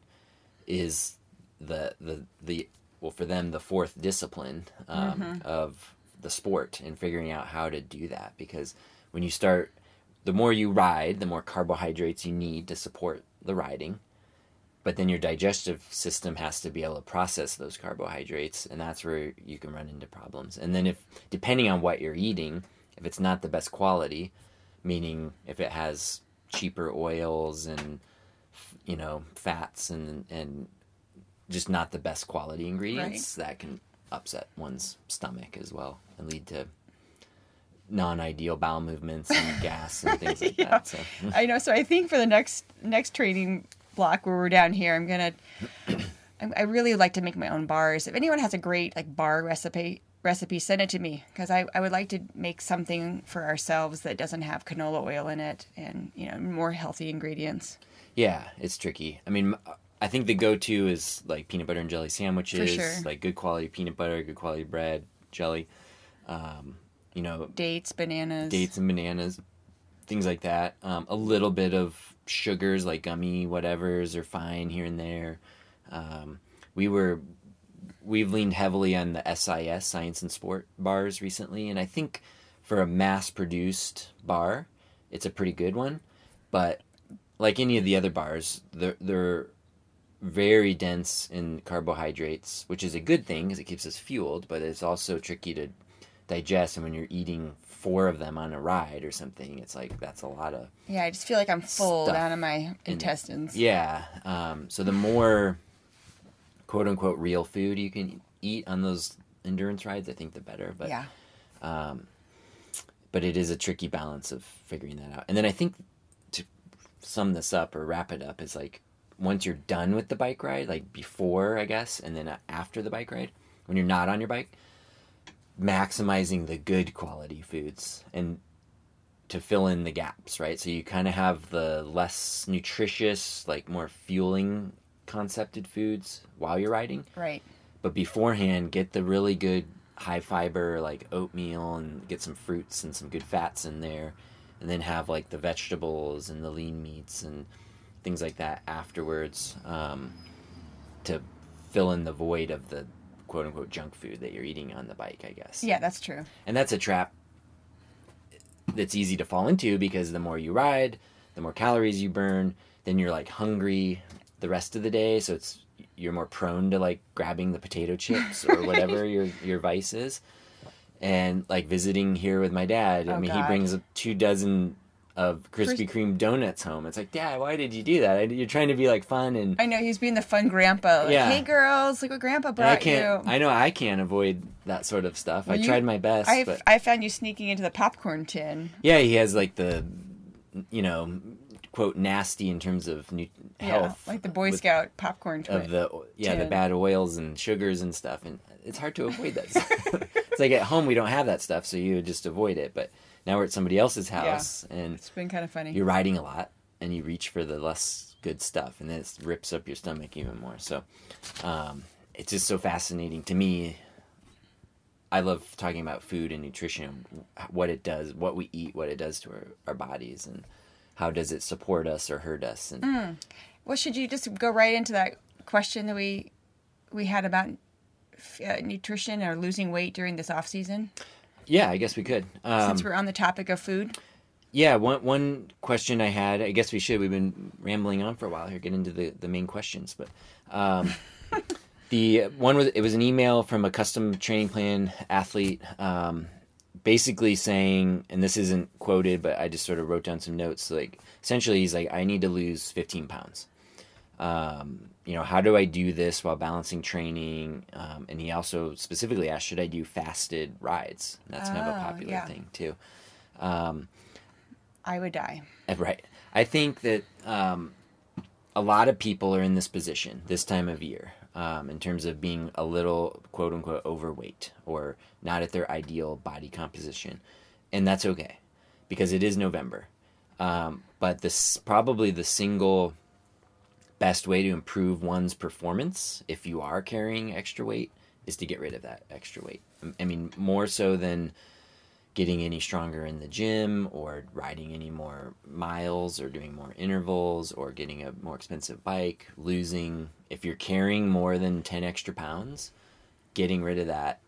is the the the well for them the fourth discipline um, of the sport and figuring out how to do that because when you start the more you ride the more carbohydrates you need to support the riding but then your digestive system has to be able to process those carbohydrates and that's where you can run into problems and then if depending on what you're eating if it's not the best quality meaning if it has cheaper oils and you know fats and and just not the best quality ingredients that can upset one's stomach as well and lead to non-ideal bowel movements and gas and things like Yeah. that so I know. So I think for the next next training block where we're down here, I'm gonna. I I really like to make my own bars. If anyone has a great like bar recipe recipe, send it to me because I, I would like to make something for ourselves that doesn't have canola oil in it and you know more healthy ingredients. Yeah, it's tricky. I mean, I think the go-to is like peanut butter and jelly sandwiches, sure. like good quality peanut butter, good quality bread, jelly. Um, you know, Dates, bananas. dates and bananas, things like that. Um, a little bit of sugars like gummy whatevers are fine here and there. Um, we were we've leaned heavily on the SIS Science in Sport bars recently, and I think for a mass-produced bar, it's a pretty good one. But like any of the other bars, they're they're very dense in carbohydrates, which is a good thing because it keeps us fueled. But it's also tricky to digest, and when you're eating four of them on a ride or something, it's like that's a lot of Yeah, I just feel like I'm full down in my intestines. yeah. Um, so the more quote unquote real food you can eat on those endurance rides, I think the better. But yeah. but it is a tricky balance of figuring that out. And then I think to sum this up or wrap it up is like once you're done with the bike ride, like before I guess, and then after the bike ride, when you're not on your bike, maximizing the good quality foods and to fill in the gaps, right? So you kind of have the less nutritious, like more fueling concepted foods while you're riding Right. but beforehand get the really good high fiber like oatmeal and get some fruits and some good fats in there and then have like the vegetables and the lean meats and things like that afterwards um, to fill in the void of the quote unquote junk food that you're eating on the bike i guess Yeah, that's true. and that's a trap that's easy to fall into because the more you ride, the more calories you burn, then you're like hungry the rest of the day, so it's you're more prone to like grabbing the potato chips or whatever your your vice is. And like visiting here with my dad, I Oh, mean, he brings two dozen of Krispy Kreme donuts home. It's like, Dad, why did you do that? I- You're trying to be like fun and I know he's being the fun grandpa. Like, Yeah. hey girls, look what grandpa and I brought can't. you. I know I can't avoid that sort of stuff. I you- tried my best, I but I found you sneaking into the popcorn tin. Yeah, he has like the, you know, quote nasty in terms of nu- health, Yeah, like the Boy Scout popcorn tin. of the yeah the bad oils and sugars and stuff, and it's hard to avoid that. it's like at home we don't have that stuff, so you just avoid it. But now we're at somebody else's house, and It's been kind of funny. you're riding a lot, and you reach for the less good stuff, and then it rips up your stomach even more. So, um, it's just so fascinating to me. I love talking about food and nutrition, what it does, what we eat, what it does to our, our bodies, and how does it support us or hurt us. And Well, should you just go right into that question that we we had about uh, nutrition or losing weight during this off season? Yeah, I guess we could. Um, Since we're on the topic of food. Yeah, one one question I had. I guess we should. We've been rambling on for a while here. Get into the the main questions, but um, the one was it was an email from a custom training plan athlete, um, basically saying, and this isn't quoted, but I just sort of wrote down some notes. Like essentially, he's like, I need to lose fifteen pounds. Um, you know, how do I do this while balancing training? Um, and he also specifically asked, should I do fasted rides? That's kind of a Oh, popular yeah. thing too. I would die. Uh, Right. I think that um, a lot of people are in this position this time of year um, in terms of being a little quote unquote overweight or not at their ideal body composition. And that's okay because it is November. Um, but this probably the single best way to improve one's performance if you are carrying extra weight is to get rid of that extra weight. I mean, more so than getting any stronger in the gym or riding any more miles or doing more intervals or getting a more expensive bike, losing if you're carrying more than 10 extra pounds, getting rid of that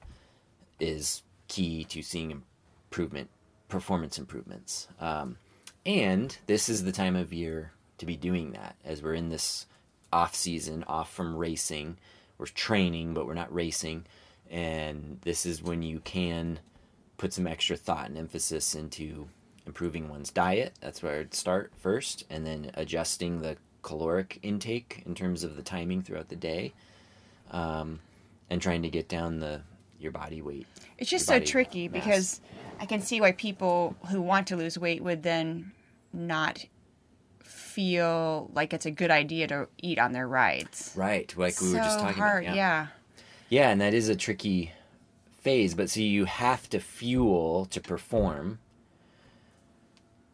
is key to seeing improvement, performance improvements. Um, and this is the time of year to be doing that as we're in this off season, off from racing. We're training, but we're not racing. And this is when you can put some extra thought and emphasis into improving one's diet. That's where I'd start first, and then adjusting the caloric intake in terms of the timing throughout the day, um, and trying to get down the your body weight. It's just so tricky mass. because I can see why people who want to lose weight would then not feel like it's a good idea to eat on their rides. Right, like so we were just talking hard, about. Yeah. yeah. Yeah, and that is a tricky phase, but see you have to fuel to perform.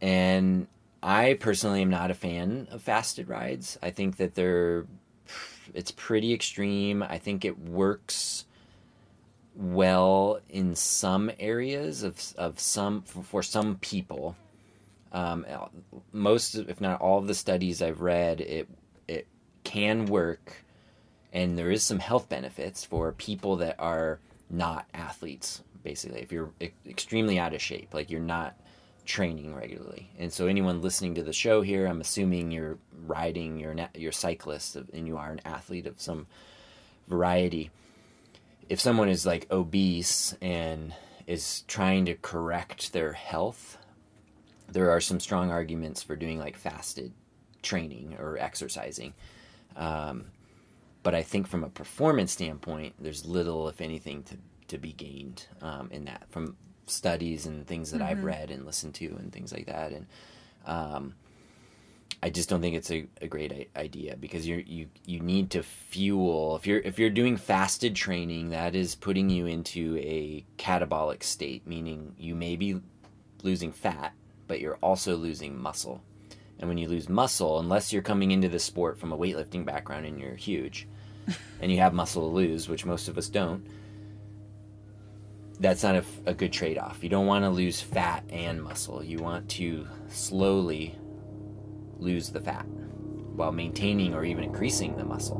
And I personally am not a fan of fasted rides. I think that they're it's pretty extreme. I think it works well in some areas of of some for some people. Um, most, if not all, of the studies I've read, it it can work, and there is some health benefits for people that are not athletes. Basically, if you're extremely out of shape, like you're not training regularly, and so anyone listening to the show here, I'm assuming you're riding, you're an, you're cyclist, and you are an athlete of some variety. If someone is like obese and is trying to correct their health there are some strong arguments for doing like fasted training or exercising. Um, but I think from a performance standpoint, there's little, if anything, to, to be gained um, in that from studies and things that mm-hmm. I've read and listened to and things like that. And um, I just don't think it's a, a great idea because you you you need to fuel if you're if you're doing fasted training that is putting you into a catabolic state meaning you may be losing fat but you're also losing muscle. And when you lose muscle, unless you're coming into the sport from a weightlifting background and you're huge and you have muscle to lose, which most of us don't, that's not a, a good trade off. You don't want to lose fat and muscle. You want to slowly lose the fat while maintaining or even increasing the muscle.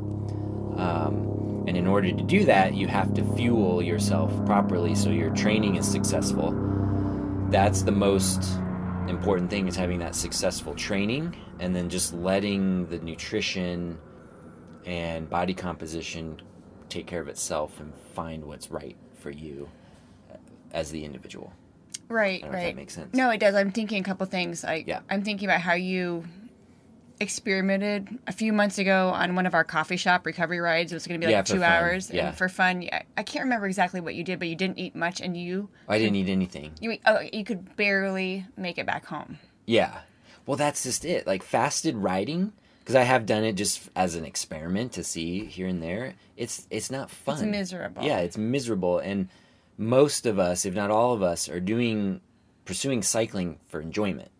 Um, and in order to do that, you have to fuel yourself properly so your training is successful. That's the most important thing is having that successful training and then just letting the nutrition and body composition take care of itself and find what's right for you as the individual. Right, right. that makes sense. No, it does. I'm thinking a couple things. I, yeah. I'm thinking about how you experimented a few months ago on one of our coffee shop recovery rides. It was going to be like yeah, two fun. hours yeah. and for fun. I can't remember exactly what you did, but you didn't eat much, and you. I didn't eat anything. You oh, you could barely make it back home. Yeah, well, that's just it. Like fasted riding, because I have done it just as an experiment to see here and there. It's it's not fun. It's miserable. Yeah, it's miserable, and most of us, if not all of us, are doing pursuing cycling for enjoyment.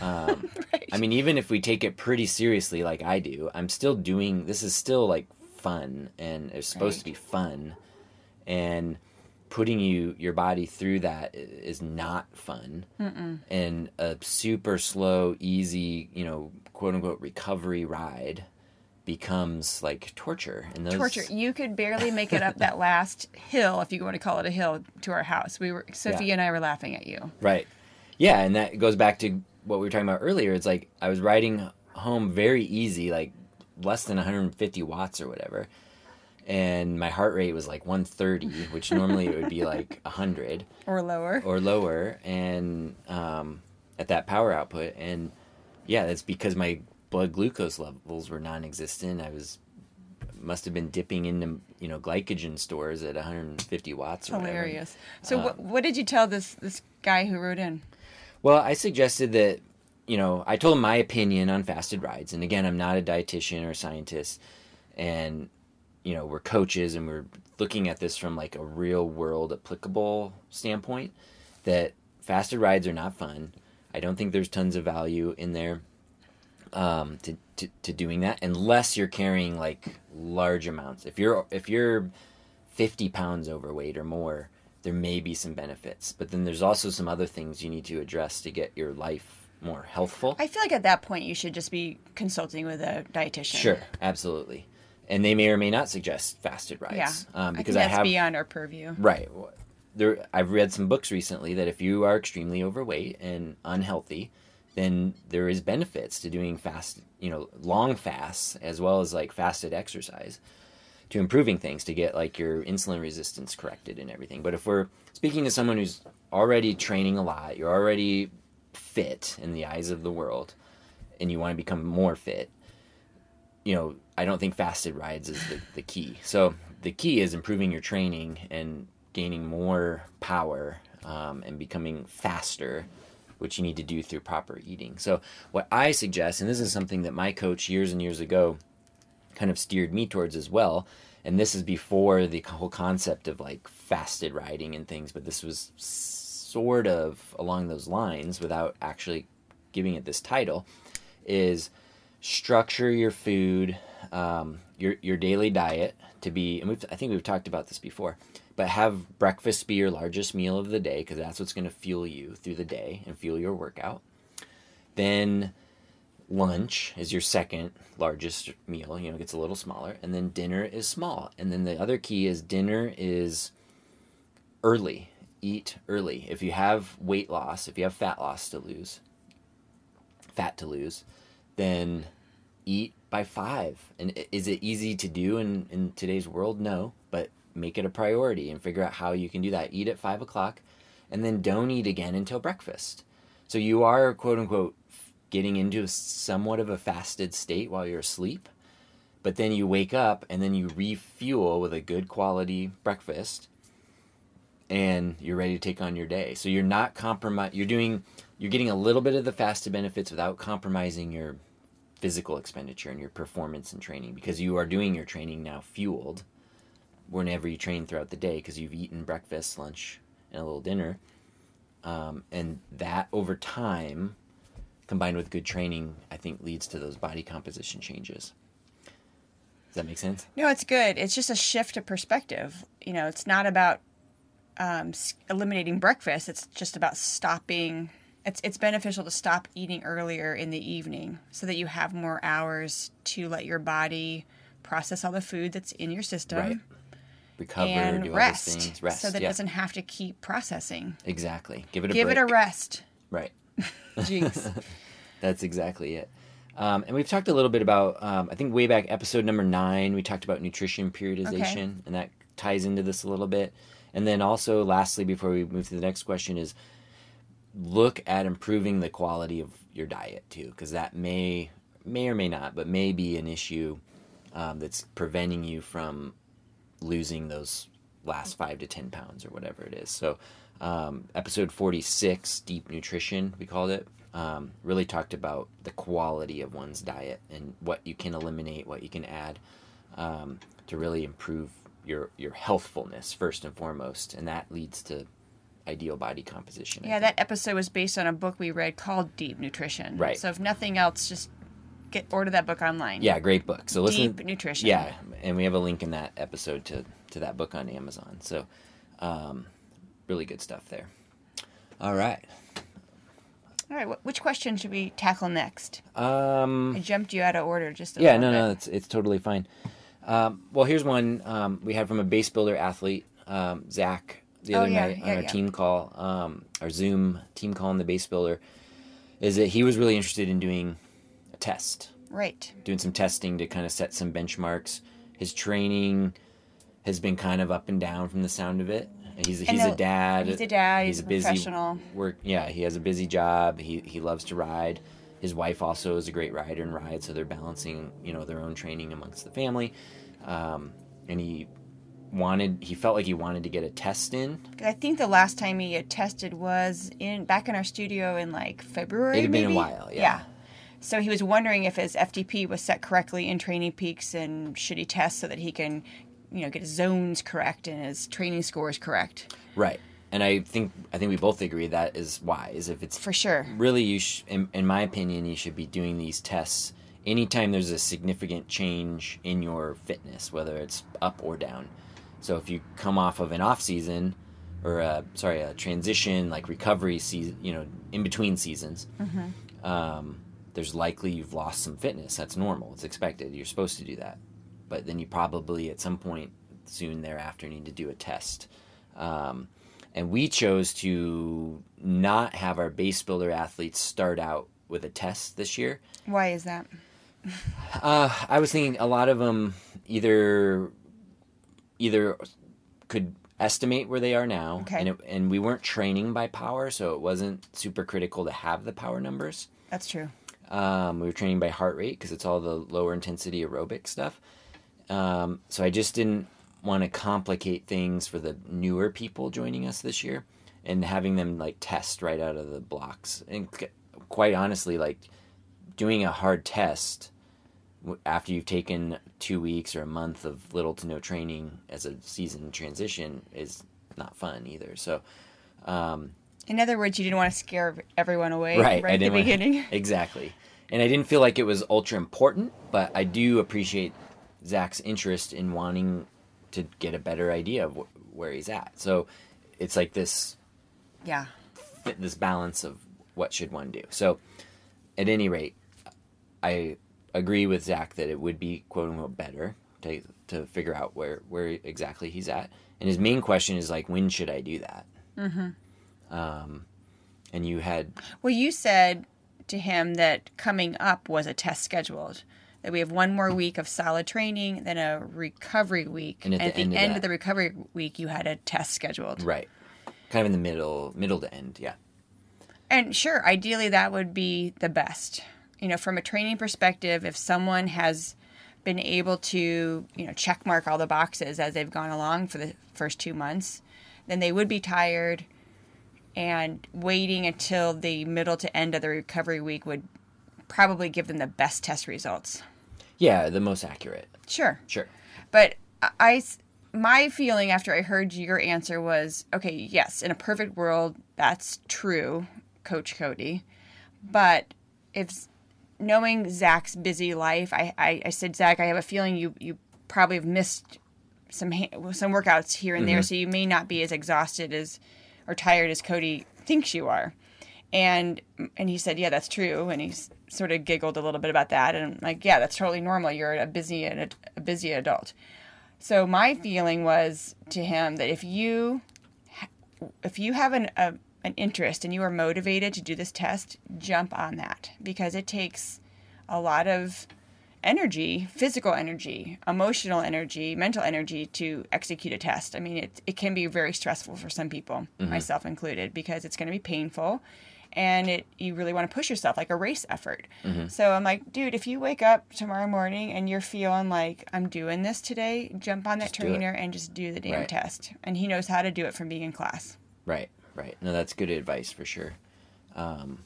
Um, right. I mean, even if we take it pretty seriously, like I do, I'm still doing. This is still like fun, and it's supposed right. to be fun, and putting you your body through that is not fun. Mm-mm. And a super slow, easy, you know, quote unquote recovery ride becomes like torture. And those... torture. You could barely make it up that last hill, if you want to call it a hill, to our house. We were Sophie yeah. and I were laughing at you. Right. Yeah, and that goes back to what we were talking about earlier, it's like I was riding home very easy, like less than 150 watts or whatever. And my heart rate was like 130, which normally it would be like 100 or lower. Or lower. And um, at that power output. And yeah, that's because my blood glucose levels were non existent. I was must have been dipping into you know glycogen stores at 150 watts. Or hilarious. So um, what, what did you tell this this guy who wrote in? Well, I suggested that, you know, I told my opinion on fasted rides. And again, I'm not a dietitian or a scientist. And, you know, we're coaches and we're looking at this from like a real world applicable standpoint that fasted rides are not fun. I don't think there's tons of value in there um, to, to, to doing that unless you're carrying like large amounts. If you're if you're 50 pounds overweight or more, there may be some benefits. But then there's also some other things you need to address to get your life more healthful. I feel like at that point you should just be consulting with a dietitian. Sure, absolutely. and they may or may not suggest fasted rides. Yeah, um, I because think I, that's have beyond our purview. right. There, I've read some books recently that if you are extremely overweight and unhealthy, then there is benefits to doing fast, you know, long fasts as well as like fasted exercise to improving things to get like your insulin resistance corrected and everything. But if we're speaking to someone who's already training a lot, you're already fit in the eyes of the world, and you want to become more fit, you know, I don't think fasted rides is the, the key. So the key is improving your training and gaining more power um, and becoming faster, which you need to do through proper eating. So what I suggest, and this is something that my coach years and years ago kind of steered me towards as well. And this is before the whole concept of like fasted riding and things, but this was sort of along those lines without actually giving it this title. Is structure your food, um, your your daily diet to be, and we've, I think we've talked about this before, but have breakfast be your largest meal of the day because that's what's going to fuel you through the day and fuel your workout. Then lunch is your second largest meal you know gets a little smaller and then dinner is small. And then the other key is dinner is early. Eat early. If you have weight loss if you have fat loss to lose fat to lose then eat by five. And is it easy to do in, in today's world? No but make it a priority and figure out how you can do that. Eat at five o'clock and then don't eat again until breakfast. So you are quote unquote getting into somewhat of a fasted state while you're asleep. But then you wake up and then you refuel with a good quality breakfast and you're ready to take on your day. So you're not compromise you're doing you're getting a little bit of the fasted benefits without compromising your physical expenditure and your performance and training because you are doing your training now fueled whenever you train throughout the day because you've eaten breakfast, lunch, and a little dinner. Um, and that over time combined with good training, I think leads to those body composition changes. Does that make sense? No, it's good. It's just a shift of perspective. You know, it's not about um, eliminating breakfast. It's just about stopping. It's it's beneficial to stop eating earlier in the evening so that you have more hours to let your body process all the food that's in your system. Right. Recover, and rest. Rest, so that yeah. it doesn't have to keep processing. Exactly. Give it a Give break. it a rest. Right. Jinx. That's exactly it. Um, and we've talked a little bit about, um, I think way back episode number nine, we talked about nutrition periodization, and that ties into this a little bit. And then also, lastly, before we move to the next question, is look at improving the quality of your diet too, because that may, may or may not, but may be an issue um, that's preventing you from losing those last five to ten pounds or whatever it is. So, um, episode 46, Deep Nutrition, we called it, um, really talked about the quality of one's diet and what you can eliminate, what you can add um, to really improve your, your healthfulness first and foremost. And that leads to ideal body composition. Yeah, that episode was based on a book we read called Deep Nutrition. Right. So if nothing else, just get order that book online. Yeah, great book. So listen. Deep Nutrition. Yeah, and we have a link in that episode to, to that book on Amazon. So um, really good stuff there. All right. All right. Which question should we tackle next? Um, I jumped you out of order just a yeah, no, no, it's it's totally fine. Um, well, here's one um, we had from a base builder athlete, um, Zach, the Oh, other yeah, night on yeah, our yeah. team call, um, our Zoom team call on the base builder, is that he was really interested in doing a test, Right. doing some testing to kind of set some benchmarks. His training has been kind of up and down from the sound of it. He's he's a dad. he's a dad, he's a busy professional. Work. Yeah, he has a busy job. He he loves to ride. His wife also is a great rider and rides, so they're balancing you know their own training amongst the family. Um, and he wanted he felt like he wanted to get a test in. I think the last time he had tested was in back in our studio in like February. It had been a maybe? while, yeah. So he was wondering if his FTP was set correctly in Training Peaks and should he test so that he can, you know, get his zones correct and his training scores correct. Right. And I think I think we both agree that is wise. If it's For sure. really you sh- in, in my opinion you should be doing these tests anytime there's a significant change in your fitness whether it's up or down so if you come off of an off season or a, sorry a transition like recovery season you know in between seasons um, there's likely you've lost some fitness that's normal it's expected you're supposed to do that but then you probably at some point soon thereafter need to do a test. Um, and we chose to not have our base builder athletes start out with a test this year. Why is that? Uh, I was thinking a lot of them either either could estimate where they are now, Okay. and it, and we weren't training by power, so it wasn't super critical to have the power numbers. That's true. Um, we were training by heart rate because it's all the lower intensity aerobic stuff. Um, so I just didn't want to complicate things for the newer people joining us this year and having them like test right out of the blocks. And quite honestly, like doing a hard test after you've taken two weeks or a month of little to no training as a season transition is not fun either. So, um, In other words, you didn't want to scare everyone away right, right, at the want- beginning. exactly. And I didn't feel like it was ultra important, but I do appreciate Zach's interest in wanting to get a better idea of wh- where he's at. So it's like this Yeah. fit this balance of what should one do. So, at any rate, I agree with Zach that it would be quote unquote better to to figure out where where exactly he's at. And his main question is like, when should I do that? Mm-hmm. Um, and you had Well, you said to him that coming up was a test scheduled. That we have one more week of solid training, then a recovery week, And at the end of end that- of the recovery week, you had a test scheduled. right, kind of in the middle, middle to end, yeah. And sure, ideally that would be the best. You know, from a training perspective, if someone has been able to, you know, check mark all the boxes as they've gone along for the first two months, then they would be tired and waiting until the middle to end of the recovery week would probably give them the best test results. Yeah, the most accurate. Sure. Sure. But I, my feeling after I heard your answer was, okay, yes, in a perfect world, that's true, Coach Cody. But if knowing Zach's busy life, I, I, I said, Zach, I have a feeling you, you probably have missed some some workouts here and there, mm-hmm. so you may not be as exhausted as or tired as Cody thinks you are. And and he said, yeah, that's true. And he sort of giggled a little bit about that. And I'm like, yeah, that's totally normal. You're a busy a, a busy adult. So my feeling was to him that if you if you have an a, an interest and you are motivated to do this test, jump on that because it takes a lot of energy, physical energy, emotional energy, mental energy to execute a test. I mean, it it can be very stressful for some people, myself included, because it's going to be painful and it you really want to push yourself like a race effort. So I'm like, dude, if you wake up tomorrow morning and you're feeling like I'm doing this today, jump on that it. trainer and just do the damn Right. test. And he knows how to do it from being in class. Right, right. No, that's good advice for sure. Um,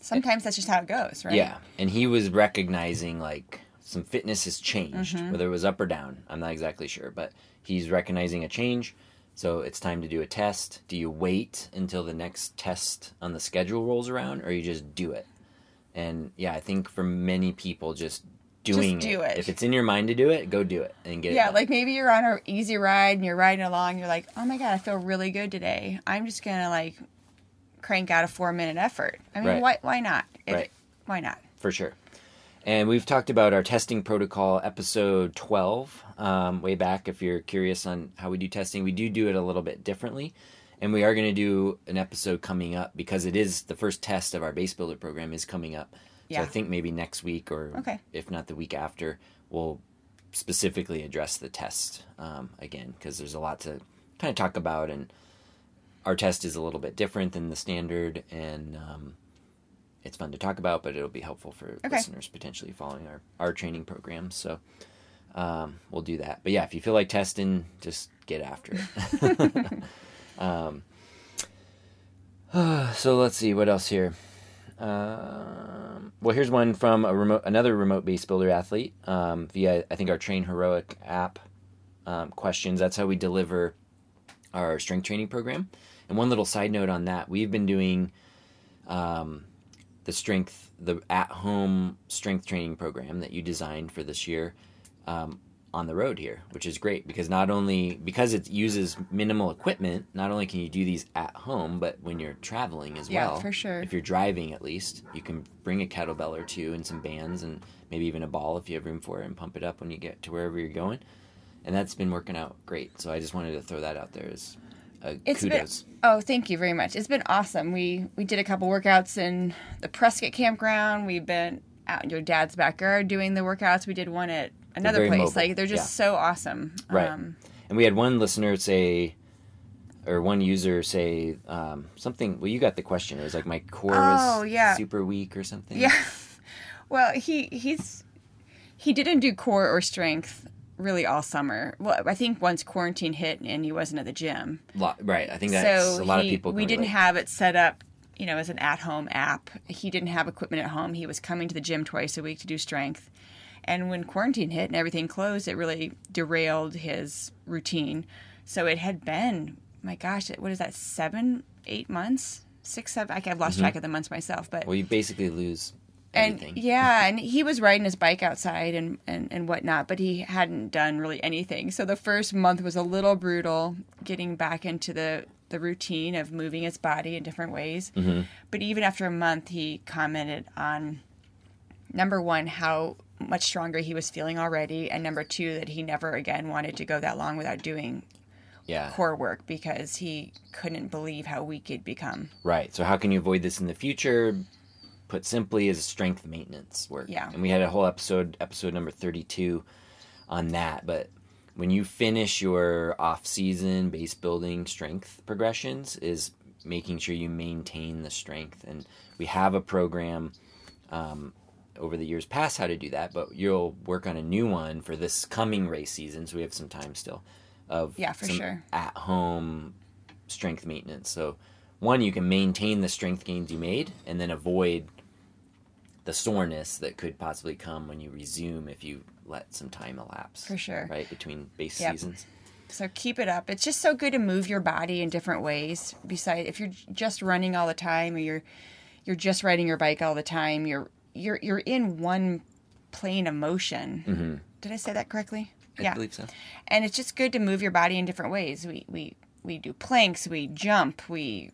Sometimes that's just how it goes, right? Yeah, and he was recognizing like some fitness has changed, Mm-hmm. whether it was up or down. I'm not exactly sure, but he's recognizing a change. So it's time to do a test. Do you wait until the next test on the schedule rolls around, or you just do it? And yeah, I think for many people, just doing do it. If it's in your mind to do it, go do it and get it. Yeah, like maybe you're on an easy ride and you're riding along. You're like, oh my god, I feel really good today. I'm just gonna like crank out a four minute effort. I mean, Right. why why not? It- Right. Why not? for sure. And we've talked about our testing protocol, episode 12, um, way back. If you're curious on how we do testing, we do do it a little bit differently. And we are going to do an episode coming up because it is the first test of our base builder program is coming up. Yeah. So I think maybe next week or Okay. if not the week after, we'll specifically address the test um, again because there's a lot to kind of talk about. And our test is a little bit different than the standard. And um, it's fun to talk about, but it'll be helpful for Okay. listeners potentially following our, our training programs. So um, we'll do that. But yeah, if you feel like testing, just get after it. um, so let's see what else here. Um, well, here's one from a remote, another remote base builder athlete um, via I think our TrainHeroic app um, questions. That's how we deliver our strength training program. And one little side note on that, we've been doing um, the strength, the at-home strength training program that you designed for this year. Um, on the road here, which is great because not only because it uses minimal equipment, not only can you do these at home, but when you're traveling as Yeah, well. for sure. If you're driving, at least you can bring a kettlebell or two and some bands and maybe even a ball if you have room for it, and pump it up when you get to wherever you're going. And that's been working out great. So I just wanted to throw that out there as a It's been- kudos. Oh, thank you very much. It's been awesome. We we did a couple workouts in the Prescott campground. We've been out in your dad's backyard doing the workouts. We did one at another place. mobile, Like they're just so awesome. Right. Um, And we had one listener say, or one user say um, something. Well, you got the question. It was like my core Oh, was yeah. super weak or something. yeah. Well, he he's he didn't do core or strength really all summer. Well, I think once quarantine hit and he wasn't at the gym. Lo- right. I think that's so a lot he, of people. we didn't relate. have it set up you know as an at-home app he didn't have equipment at home he was coming to the gym twice a week to do strength and when quarantine hit and everything closed it really derailed his routine so it had been my gosh what is that seven eight months six seven I- i've lost Mm-hmm. track of the months myself but Well, you basically lose and yeah, and he was riding his bike outside and, and, and whatnot, but he hadn't done really anything. So the first month was a little brutal, getting back into the, the routine of moving his body in different ways. Mm-hmm. But even after a month, he commented on number one, how much stronger he was feeling already, and number two, that he never again wanted to go that long without doing yeah. core work because he couldn't believe how weak he'd become. Right. So how can you avoid this in the future? Put simply, is strength maintenance work. Yeah. And we had a whole episode, episode number thirty-two, on that. But when you finish your off-season base building strength progressions, is making sure you maintain the strength. And we have a program um, over the years past how to do that, but you'll work on a new one for this coming race season. So we have some time still of Yeah, for sure. at-home strength maintenance. So one, you can maintain the strength gains you made, and then avoid the soreness that could possibly come when you resume if you let some time elapse. For sure. Right between base Yep. seasons. So keep it up. It's just so good to move your body in different ways. Besides, if you're just running all the time, or you're you're just riding your bike all the time, you're you're you're in one plane of motion. Mm-hmm. Did I say that correctly? I yeah. believe so. And it's just good to move your body in different ways. We we we do planks, we jump, we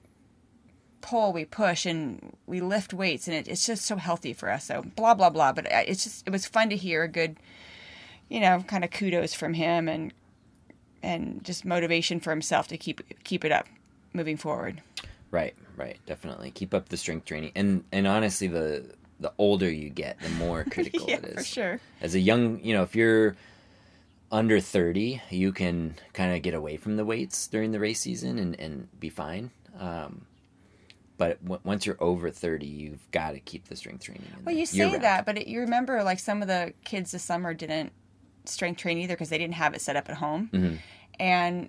pull, we push, and we lift weights, and it, it's just so healthy for us. So blah blah blah. But it's just it was fun to hear a good, you know, kind of kudos from him and and just motivation for himself to keep keep it up moving forward. Right, right, definitely. Keep up the strength training, and and honestly, the the older you get, the more critical yeah, it is. for sure. As a young, you know, if you're under thirty, you can kind of get away from the weights during the race season and and be fine. Um, but w- once you're over thirty, you've got to keep the strength training. Well, you say that, but it, you remember like some of the kids this summer didn't strength train either because they didn't have it set up at home, Mm-hmm. and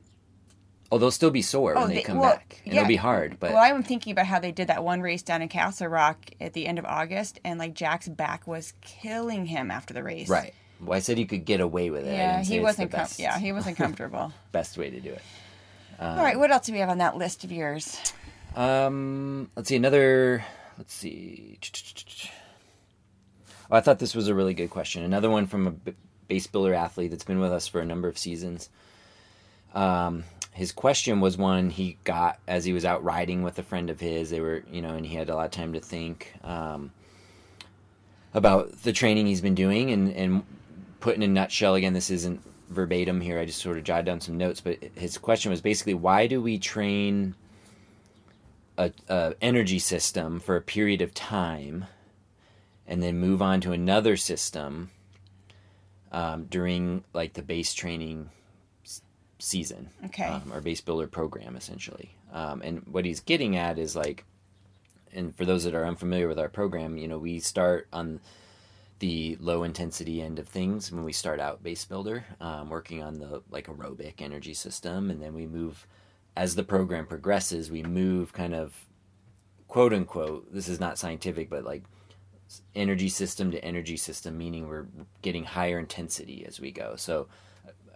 Oh, they'll still be sore when they, come back. And It'll be hard, but well, I'm thinking about how they did that one race down in Castle Rock at the end of August, and like Jack's back was killing him after the race. right. Well, I said you could get away with it. Yeah, he wasn't. Com- best, yeah, he wasn't comfortable. best way to do it. All right, what else do we have on that list of yours? Um, let's see another. Let's see. Oh, I thought this was a really good question. Another one from a base builder athlete that's been with us for a number of seasons. Um, his question was one he got as he was out riding with a friend of his. They were, you know, and he had a lot of time to think um, about the training he's been doing and and put in a nutshell. Again, this isn't verbatim here. I just sort of jotted down some notes, but his question was basically, why do we train? A, a energy system for a period of time and then move on to another system um, during like the base training season Okay. um, or base builder program essentially um, and what he's getting at is like and for those that are unfamiliar with our program you know we start on the low intensity end of things when we start out base builder um, working on the like aerobic energy system and then we move as the program progresses we move kind of quote unquote this is not scientific but like energy system to energy system meaning we're getting higher intensity as we go. So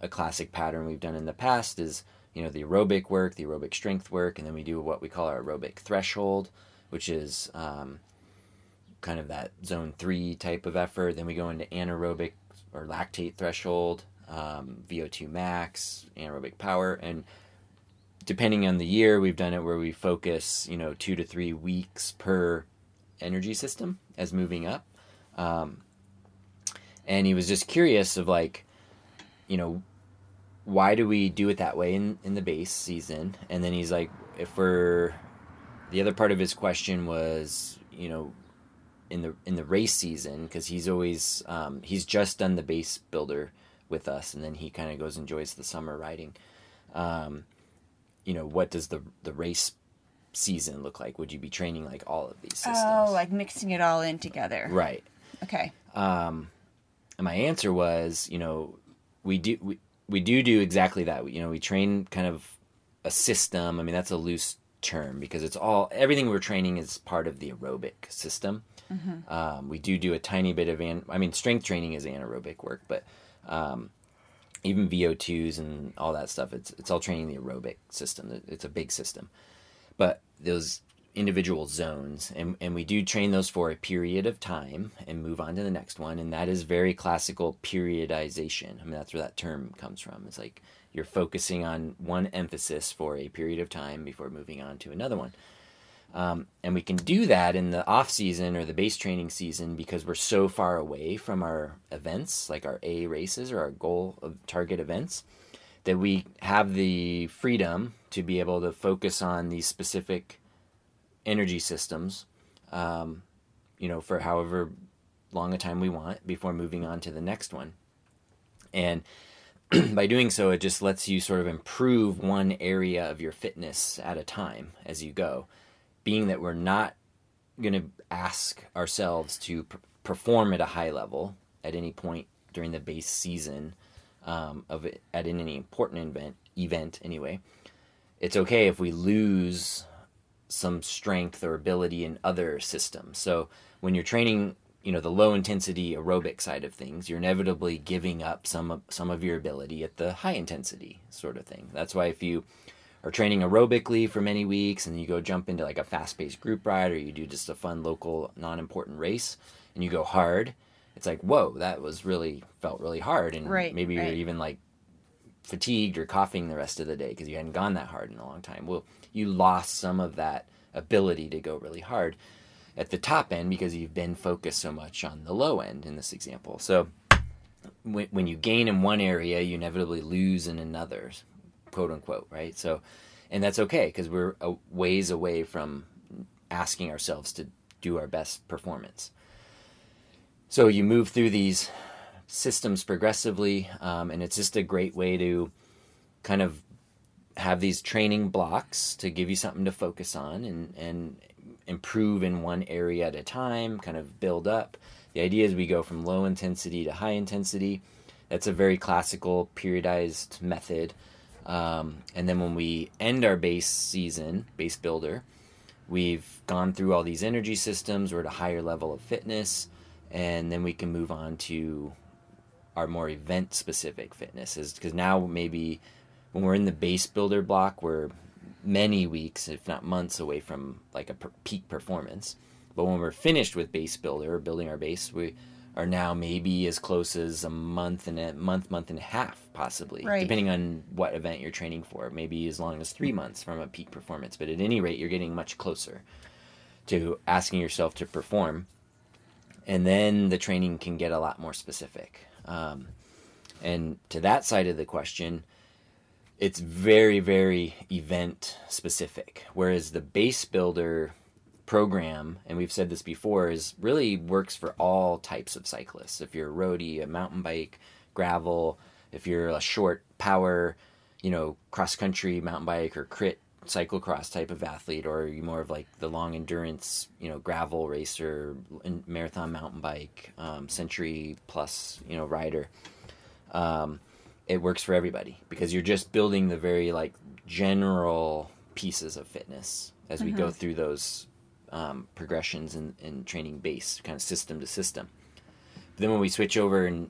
a classic pattern we've done in the past is you know the aerobic work the aerobic strength work and then we do what we call our aerobic threshold which is um, kind of that zone three type of effort. Then we go into anaerobic or lactate threshold um, VO2 max, anaerobic power, and depending on the year, we've done it where we focus, you know, two to three weeks per energy system as moving up. Um, and he was just curious of like, you know, why do we do it that way in, in the base season? And then he's like, if we're, the other part of his question was, you know, in the in the race season because he's always um, he's just done the base builder with us, and then he kind of goes enjoys the summer riding. Um, you know, what does the the race season look like? Would you be training like all of these systems? Oh, like mixing it all in together. Right. Okay. Um, and my answer was, you know, we do we, we do do exactly that. You know, we train kind of a system. I mean, that's a loose term because it's all everything we're training is part of the aerobic system. Mm-hmm. Um, we do do a tiny bit of an, I mean, strength training is anaerobic work, but um, even VO2s and all that stuff, it's it's all training the aerobic system. It's a big system, but those individual zones, and and we do train those for a period of time and move on to the next one, and that is very classical periodization. I mean, that's where that term comes from. It's like you're focusing on one emphasis for a period of time before moving on to another one. Um, and we can do that in the off season or the base training season because we're so far away from our events, like our A races or our goal of target events, that we have the freedom to be able to focus on these specific energy systems, um, you know, for however long a time we want before moving on to the next one. And by doing so, it just lets you sort of improve one area of your fitness at a time as you go being that we're not going to ask ourselves to pr- perform at a high level at any point during the base season um, of at any important event event anyway it's okay if we lose some strength or ability in other systems. So when you're training you know the low intensity aerobic side of things you're inevitably giving up some of, some of your ability at the high intensity sort of thing. That's why if you are training aerobically for many weeks and you go jump into like a fast-paced group ride or you do just a fun local non-important race and you go hard it's like whoa that was really felt really hard and right, maybe right. you're even like fatigued or coughing the rest of the day because you hadn't gone that hard in a long time. Well you lost some of that ability to go really hard at the top end because you've been focused so much on the low end in this example. So when, when you gain in one area you inevitably lose in another quote unquote, right? So, and that's okay because we're a ways away from asking ourselves to do our best performance. So you move through these systems progressively, um, and it's just a great way to kind of have these training blocks to give you something to focus on and and improve in one area at a time, kind of build up. The idea is we go from low intensity to high intensity. That's a very classical periodized method um, and then when we end our base season, base builder, we've gone through all these energy systems, we're at a higher level of fitness, and then we can move on to our more event specific fitnesses. Because now maybe when we're in the base builder block, we're many weeks, if not months, away from like a per- peak performance. But when we're finished with base builder, building our base, we are now maybe as close as a month and a month, month and a half, possibly, right. depending on what event you're training for. Maybe as long as three months from a peak performance. But at any rate, you're getting much closer to asking yourself to perform. And then the training can get a lot more specific. Um, and to that side of the question, it's very, very event specific. Whereas the base builder program, and we've said this before, is really works for all types of cyclists. If you're a roadie, a mountain bike, gravel, if you're a short power, you know, cross country, mountain bike, or crit cyclocross type of athlete, or you more of like the long endurance, you know, gravel racer, marathon mountain bike, um, century plus, you know, rider. Um, it works for everybody because you're just building the very like general pieces of fitness as we mm-hmm. go through those um, progressions and, in training base, kind of system to system. But then when we switch over and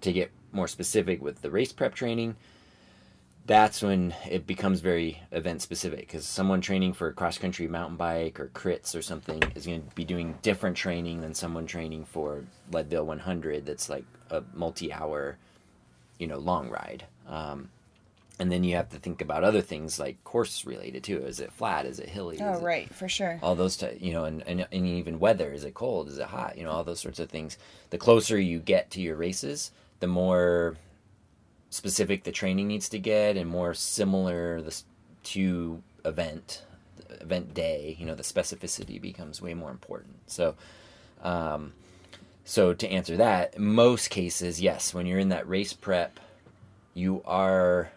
to get more specific with the race prep training, that's when it becomes very event specific because someone training for cross country mountain bike or crits or something is going to be doing different training than someone training for Leadville 100 that's like a multi hour you know long ride. Um, and then you have to think about other things like course related too. Is it flat? Is it hilly? Oh, Is it- right, for sure. all those ty- you know and, and, and even weather is it cold is it hot you know all those sorts of things the closer you get to your races the more specific the training needs to get and more similar the to event event day you know the specificity becomes way more important so um, so to answer that most cases yes when you're in that race prep you are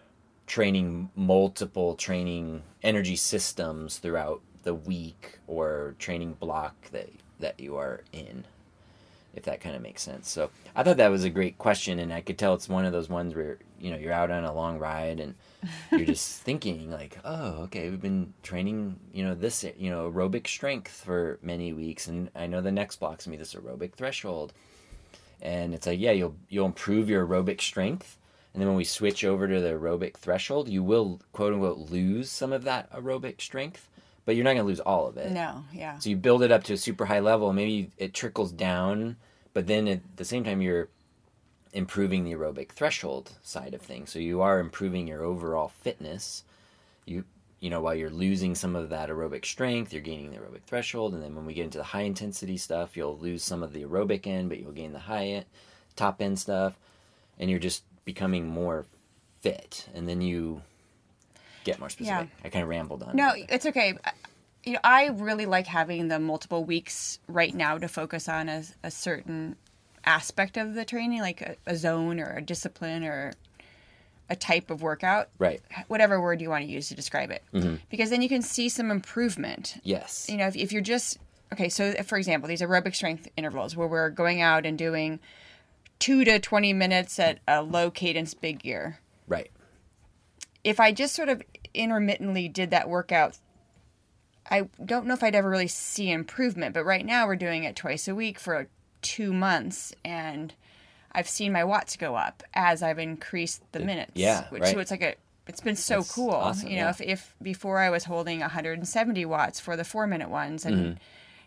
training multiple training energy systems throughout the week or training block that that you are in if that kind of makes sense. So i thought that was a great question and i could tell it's one of those ones where you know you're out on a long ride and you're just thinking like oh okay we've been training you know this you know aerobic strength for many weeks and i know the next block's gonna be this aerobic threshold. And it's like yeah you'll you'll improve your aerobic strength and then when we switch over to the aerobic threshold you will quote unquote lose some of that aerobic strength but you're not going to lose all of it. No, yeah. so you build it up to a super high level maybe it trickles down but then at the same time you're improving the aerobic threshold side of things. So you are improving your overall fitness. You you know while you're losing some of that aerobic strength you're gaining the aerobic threshold and then when we get into the high intensity stuff you'll lose some of the aerobic end but you'll gain the high end, top end stuff and you're just becoming more fit and then you get more specific Yeah. i kind of rambled on No, it. it's okay. I- You know, I really like having the multiple weeks right now to focus on a, a certain aspect of the training, like a, a zone or a discipline or a type of workout, right whatever word you want to use to describe it. Mm-hmm. Because then you can see some improvement. yes You know, if, if you're just, okay, so for example, these aerobic strength intervals where we're going out and doing two to 20 minutes at a low cadence big gear. right if I just sort of intermittently did that workout, I don't know if I'd ever really see improvement. But right now we're doing it twice a week for two months, and I've seen my watts go up as I've increased the minutes. yeah, which right. so it's like a it's been so That's cool. awesome, you know, yeah. if, if before I was holding 170 watts for the four minute ones, and Mm-hmm.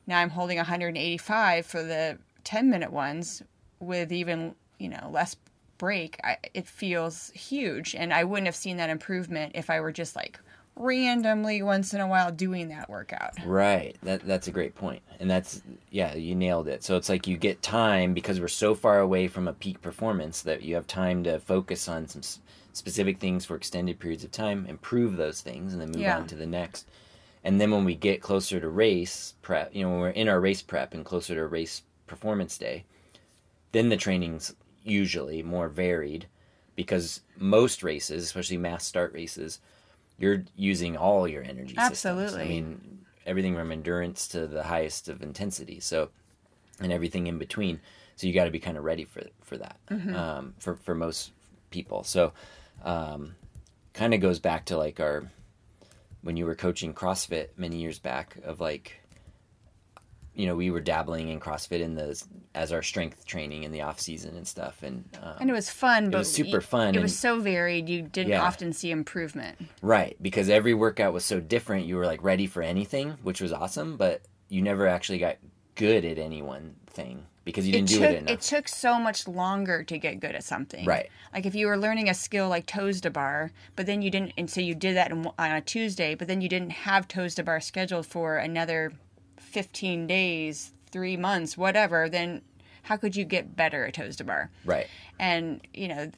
now I'm holding 185 for the 10 minute ones with even you know less break, I, it feels huge. And I wouldn't have seen that improvement if I were just like randomly once in a while doing that workout. Right. That that's a great point. And that's yeah, you nailed it. So it's like you get time because we're so far away from a peak performance that you have time to focus on some s- specific things for extended periods of time, improve those things and then move Yeah. on to the next. And then when we get closer to race prep, you know, when we're in our race prep and closer to race performance day, then the training's usually more varied because most races, especially mass start races, you're using all your energy systems. I mean, everything from endurance to the highest of intensity. So, and everything in between. So you got to be kind of ready for for that Mm-hmm. um, for for most people. So, um, kind of goes back to like our when you were coaching CrossFit many years back of like you know we were dabbling in CrossFit in the as our strength training in the off season and stuff and um, And it was fun, but it was super fun It was so varied, you didn't Yeah. often see improvement. Right, because every workout was so different. You were like ready for anything, which was awesome, but you never actually got good at any one thing because you didn't it do took it enough. it took so much longer to get good at something. Right. Like if you were learning a skill like toes to bar, but then you didn't, and so you did that on a Tuesday, but then you didn't have toes to bar scheduled for another fifteen days, three months, whatever. Then how could you get better at toes to bar? right, and you know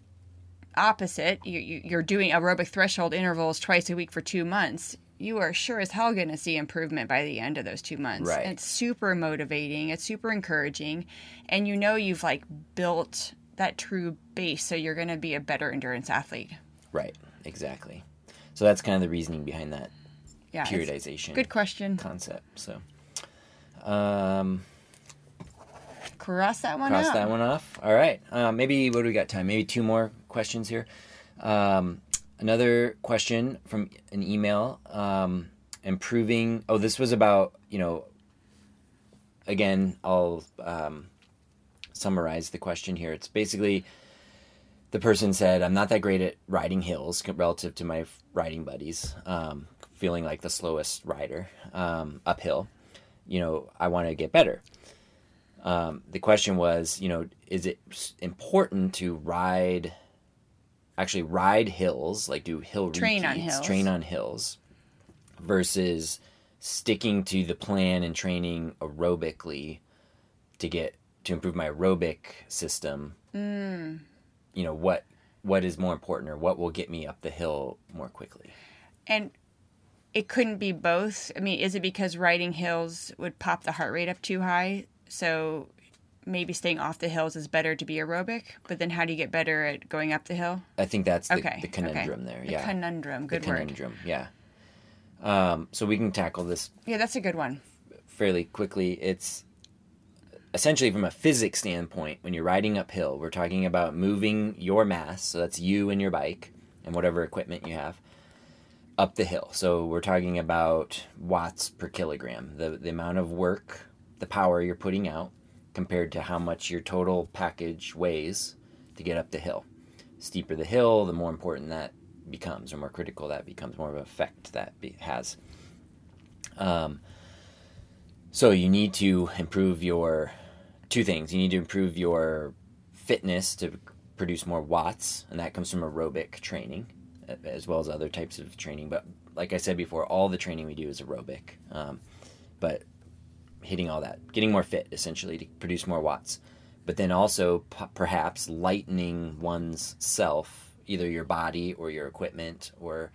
opposite you, you, you're doing aerobic threshold intervals twice a week for two months you are sure as hell going to see improvement by the end of those two months Right. it's super motivating it's super encouraging and you know you've like built that true base so you're going to be a better endurance athlete right, exactly. So that's kind of the reasoning behind that yeah periodization good question concept. So, um, cross that one cross out that one off. All right, uh, maybe what do we got time? Maybe two more questions here. Um, another question from an email. Um, improving. Oh, this was about you know. Again, I'll um, summarize the question here. It's basically the person said, "I'm not that great at riding hills relative to my riding buddies. Um, feeling like the slowest rider um, uphill. You know, I want to get better." Um, the question was, you know, is it important to ride actually ride hills, like do hill Train on repeats, hills. train on hills, versus sticking to the plan and training aerobically to get to improve my aerobic system. Mm. You know what what is more important or what will get me up the hill more quickly. And it couldn't be both. I mean, is it because riding hills would pop the heart rate up too high? So maybe staying off the hills is better to be aerobic, but then how do you get better at going up the hill? I think that's the, Okay. the conundrum okay. there. The yeah. conundrum. Good the word. conundrum. Yeah. Um, so we can tackle this Yeah, that's a good one. fairly quickly. It's essentially from a physics standpoint, when you're riding uphill, we're talking about moving your mass, so that's you and your bike and whatever equipment you have, up the hill. So we're talking about watts per kilogram, the, the amount of work, the power you're putting out compared to how much your total package weighs to get up the hill. Steeper the hill, the more important that becomes, or more critical that becomes, more of an effect that be, has. Um, so you need to improve your two things. You need to improve your fitness to produce more watts, and that comes from aerobic training, as well as other types of training. But like I said before, all the training we do is aerobic. Um, but hitting all that, getting more fit essentially to produce more watts. But then also p- perhaps lightening one's self, either your body or your equipment or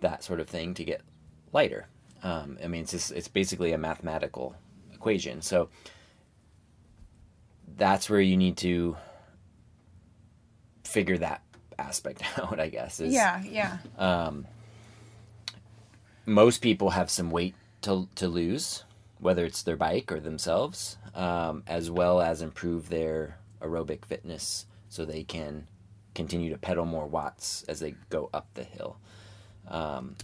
that sort of thing, to get lighter. Um, I mean, it's just, it's basically a mathematical equation. So that's where you need to figure that aspect out. I guess is Yeah, yeah. um, most people have some weight to to lose, whether it's their bike or themselves, um, as well as improve their aerobic fitness so they can continue to pedal more watts as they go up the hill. Um,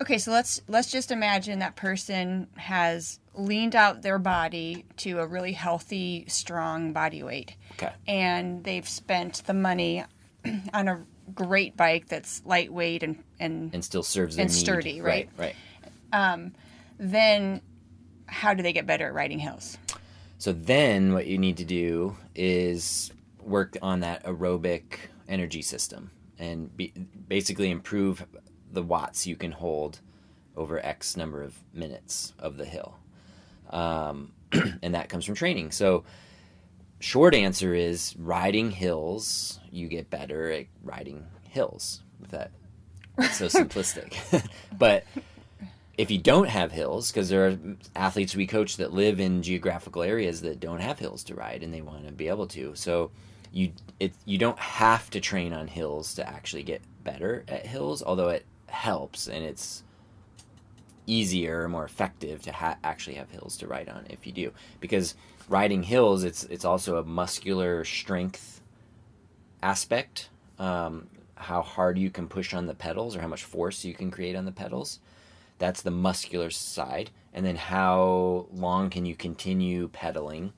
Okay, so let's let's just imagine that person has leaned out their body to a really healthy, strong body weight. okay. And they've spent the money on a great bike that's lightweight and, and And still serves And need. sturdy, right? Right. Right. then how do they get better at riding hills? So then what you need to do is work on that aerobic energy system and be, basically improve the watts you can hold over X number of minutes of the hill. Um, and that comes from training. So short answer is riding hills, you get better at riding hills. With that it's so simplistic. but if you don't have hills, because there are athletes we coach that live in geographical areas that don't have hills to ride, and they want to be able to. So you it you don't have to train on hills to actually get better at hills, although it helps and it's easier or more effective to ha- actually have hills to ride on if you do because riding hills it's it's also a muscular strength aspect. Um, how hard you can push on the pedals or how much force you can create on the pedals that's the muscular side. And then how long can you continue pedaling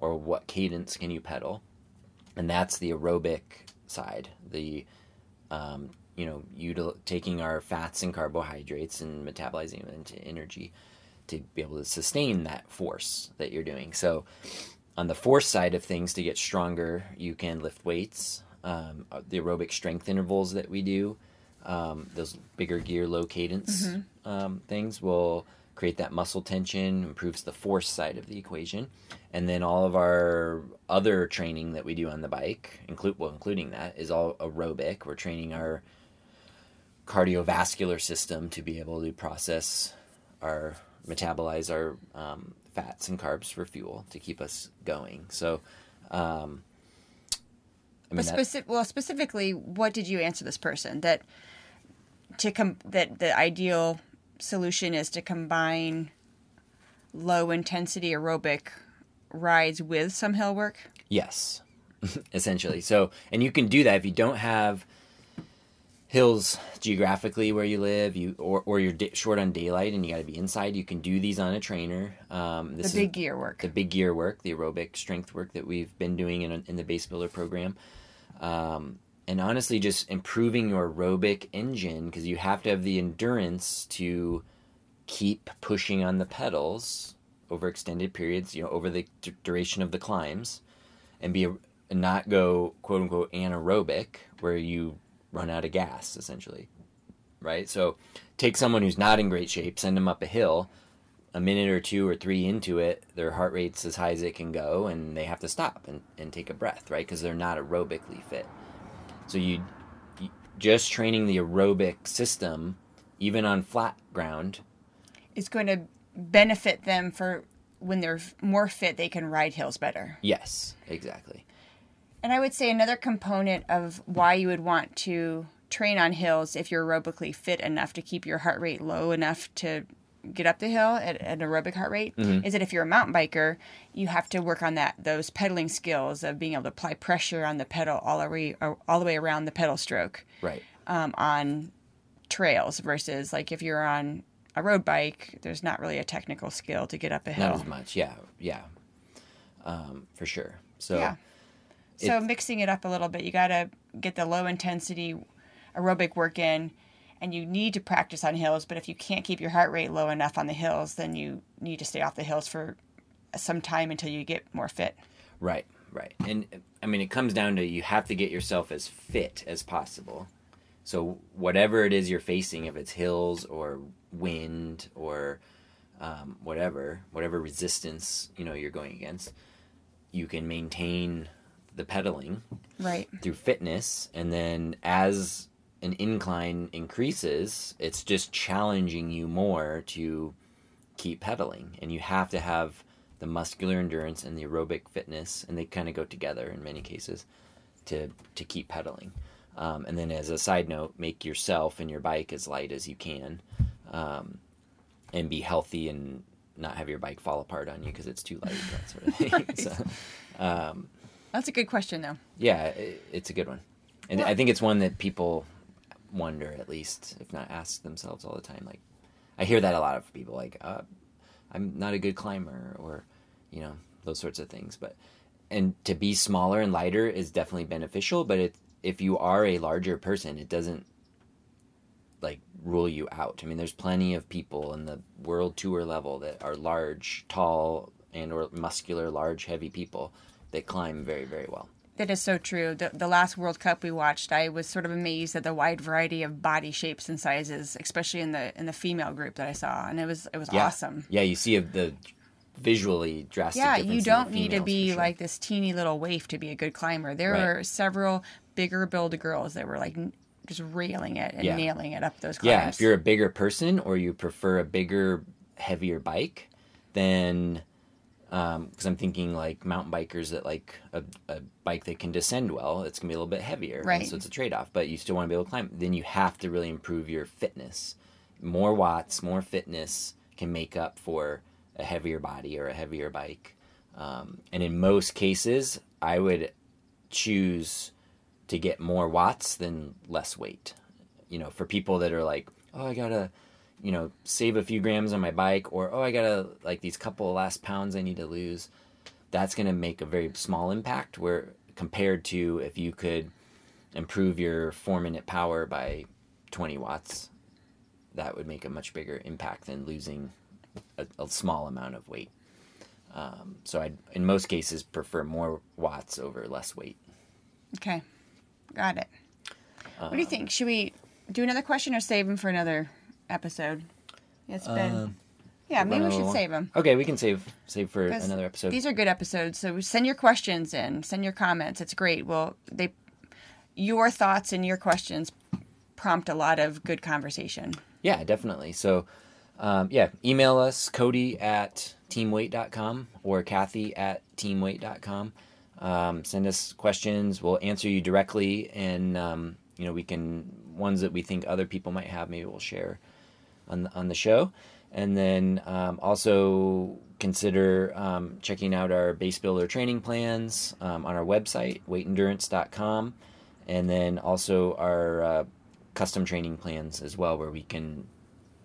or what cadence can you pedal? And that's the aerobic side the um, you know util- taking our fats and carbohydrates and metabolizing them into energy to be able to sustain that force that you're doing. So on the force side of things to get stronger you can lift weights um, the aerobic strength intervals that we do um, those bigger gear low cadence um, things will create that muscle tension improves the force side of the equation. And then all of our other training that we do on the bike include well including that is all aerobic. We're training our cardiovascular system to be able to process our metabolize our um, fats and carbs for fuel to keep us going so um, I mean, But speci- well, specifically, what did you answer this person that to com- that the ideal solution is to combine low intensity aerobic rides with some hill work? Yes, essentially. So, and you can do that if you don't have hills geographically where you live, you or or you're da- short on daylight and you got to be inside. You can do these on a trainer. Um, this the big gear work. the big gear work, the aerobic strength work that we've been doing in, in the base builder program. Um, and honestly, just improving your aerobic engine because you have to have the endurance to keep pushing on the pedals over extended periods, you know, over the d- duration of the climbs, and be a, not go quote unquote anaerobic where you run out of gas essentially. Right? So take someone who's not in great shape, send them up a hill, a minute or two or three into it, their heart rate's as high as it can go, and they have to stop and, and take a breath, right? Because they're not aerobically fit. So you, you, just training the aerobic system, even on flat ground, is going to benefit them for when they're more fit, they can ride hills better. Yes, exactly. And I would say another component of why you would want to train on hills if you're aerobically fit enough to keep your heart rate low enough to get up the hill at, an aerobic heart rate mm-hmm. is that if you're a mountain biker, you have to work on that those pedaling skills of being able to apply pressure on the pedal all the way all the way around the pedal stroke. Right. Um, on trails versus like if you're on a road bike, there's not really a technical skill to get up a hill. Not as much, yeah, yeah, um, for sure. So yeah. So mixing it up a little bit, you got to get the low intensity aerobic work in and you need to practice on hills. But if you can't keep your heart rate low enough on the hills, then you need to stay off the hills for some time until you get more fit. Right, right. And I mean, it comes down to you have to get yourself as fit as possible. So whatever it is you're facing, if it's hills or wind or um, whatever, whatever resistance you know you're going against, you can maintain the pedaling right through fitness, and then as an incline increases, it's just challenging you more to keep pedaling. And you have to have the muscular endurance and the aerobic fitness, and they kind of go together in many cases to to keep pedaling. Um, and then, as a side note, make yourself and your bike as light as you can, um, and be healthy and not have your bike fall apart on you because it's too light, that sort of thing. right. so, um, That's a good question, though. Yeah, it, it's a good one, and well, I think it's one that people wonder at least, if not ask themselves all the time. Like, I hear that a lot of people like, uh, I'm not a good climber, or you know, those sorts of things. But and to be smaller and lighter is definitely beneficial. But it, if you are a larger person, it doesn't like rule you out. I mean, there's plenty of people in the world tour level that are large, tall, and or muscular, large, heavy people that climb very, very well. That is so true. The, the last World Cup we watched, I was sort of amazed at the wide variety of body shapes and sizes, especially in the in the female group that I saw, and it was it was yeah. awesome. Yeah, you see the visually drastic. Yeah, you don't need to be sure. like this teeny little waif to be a good climber. There right. are several bigger build girls that were like just railing it and yeah. nailing it up those climbs. Yeah, if you're a bigger person or you prefer a bigger, heavier bike, then because um, I'm thinking like mountain bikers that like a, a, bike that can descend well, it's gonna be a little bit heavier, right? So it's a trade off, but you still want to be able to climb. Then you have to really improve your fitness. More watts, more fitness can make up for a heavier body or a heavier bike. Um, and in most cases, I would choose to get more watts than less weight. You know, for people that are like, oh, I gotta you know, save a few grams on my bike, or oh, I gotta like these couple last pounds I need to lose. That's gonna make a very small impact. Where compared to if you could improve your four minute power by 20 watts, that would make a much bigger impact than losing a, a small amount of weight. Um, so I, in most cases, prefer more watts over less weight. Okay, got it. what do you think? Should we do another question or save them for another episode. It's been. Uh, yeah, maybe we should long. save them. Okay, we can save save for another episode. These are good episodes, so send your questions in, send your comments. It's great. Well, they, your thoughts and your questions prompt a lot of good conversation. Yeah, definitely. So, um, yeah, email us Cody at teamwaite.com or Kathy at teamwaite.com. Um, send us questions. We'll answer you directly, and um, you know we can ones that we think other people might have. Maybe we'll share on the, on the show. And then um, also consider um, checking out our base builder training plans um, on our website, waiteendurance.com. And then also our uh, custom training plans as well, where we can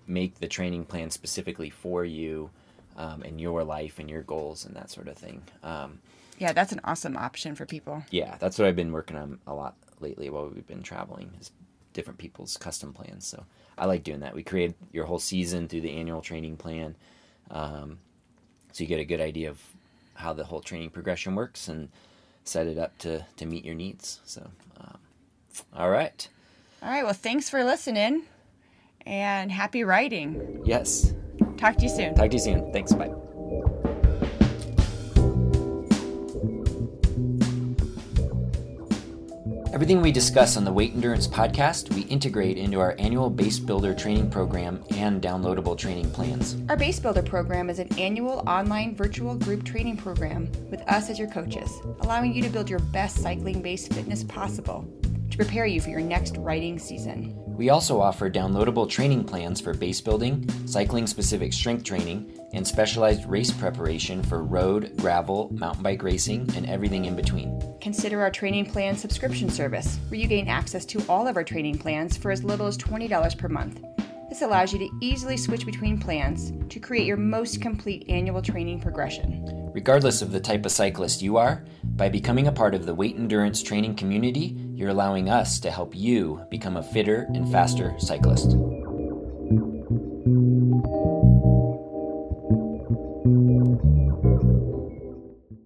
make the training plan specifically for you um, and your life and your goals and that sort of thing. Um, yeah, that's an awesome option for people. Yeah, that's what I've been working on a lot lately while we've been traveling is different people's custom plans. So I like doing that. We create your whole season through the annual training plan, um, so you get a good idea of how the whole training progression works, and set it up to to meet your needs. So, um, all right. All right. Well, thanks for listening, and happy writing. Yes. Talk to you soon. Talk to you soon. Thanks. Bye. Everything we discuss on the Waite Endurance podcast, we integrate into our annual Base Builder training program and downloadable training plans. Our Base Builder program is an annual online virtual group training program with us as your coaches, allowing you to build your best cycling based fitness possible to prepare you for your next riding season. We also offer downloadable training plans for base building, cycling specific strength training, and specialized race preparation for road, gravel, mountain bike racing, and everything in between. Consider our training plan subscription service, where you gain access to all of our training plans for as little as $20 per month. This allows you to easily switch between plans to create your most complete annual training progression. Regardless of the type of cyclist you are, by becoming a part of the Waite Endurance training community, you're allowing us to help you become a fitter and faster cyclist.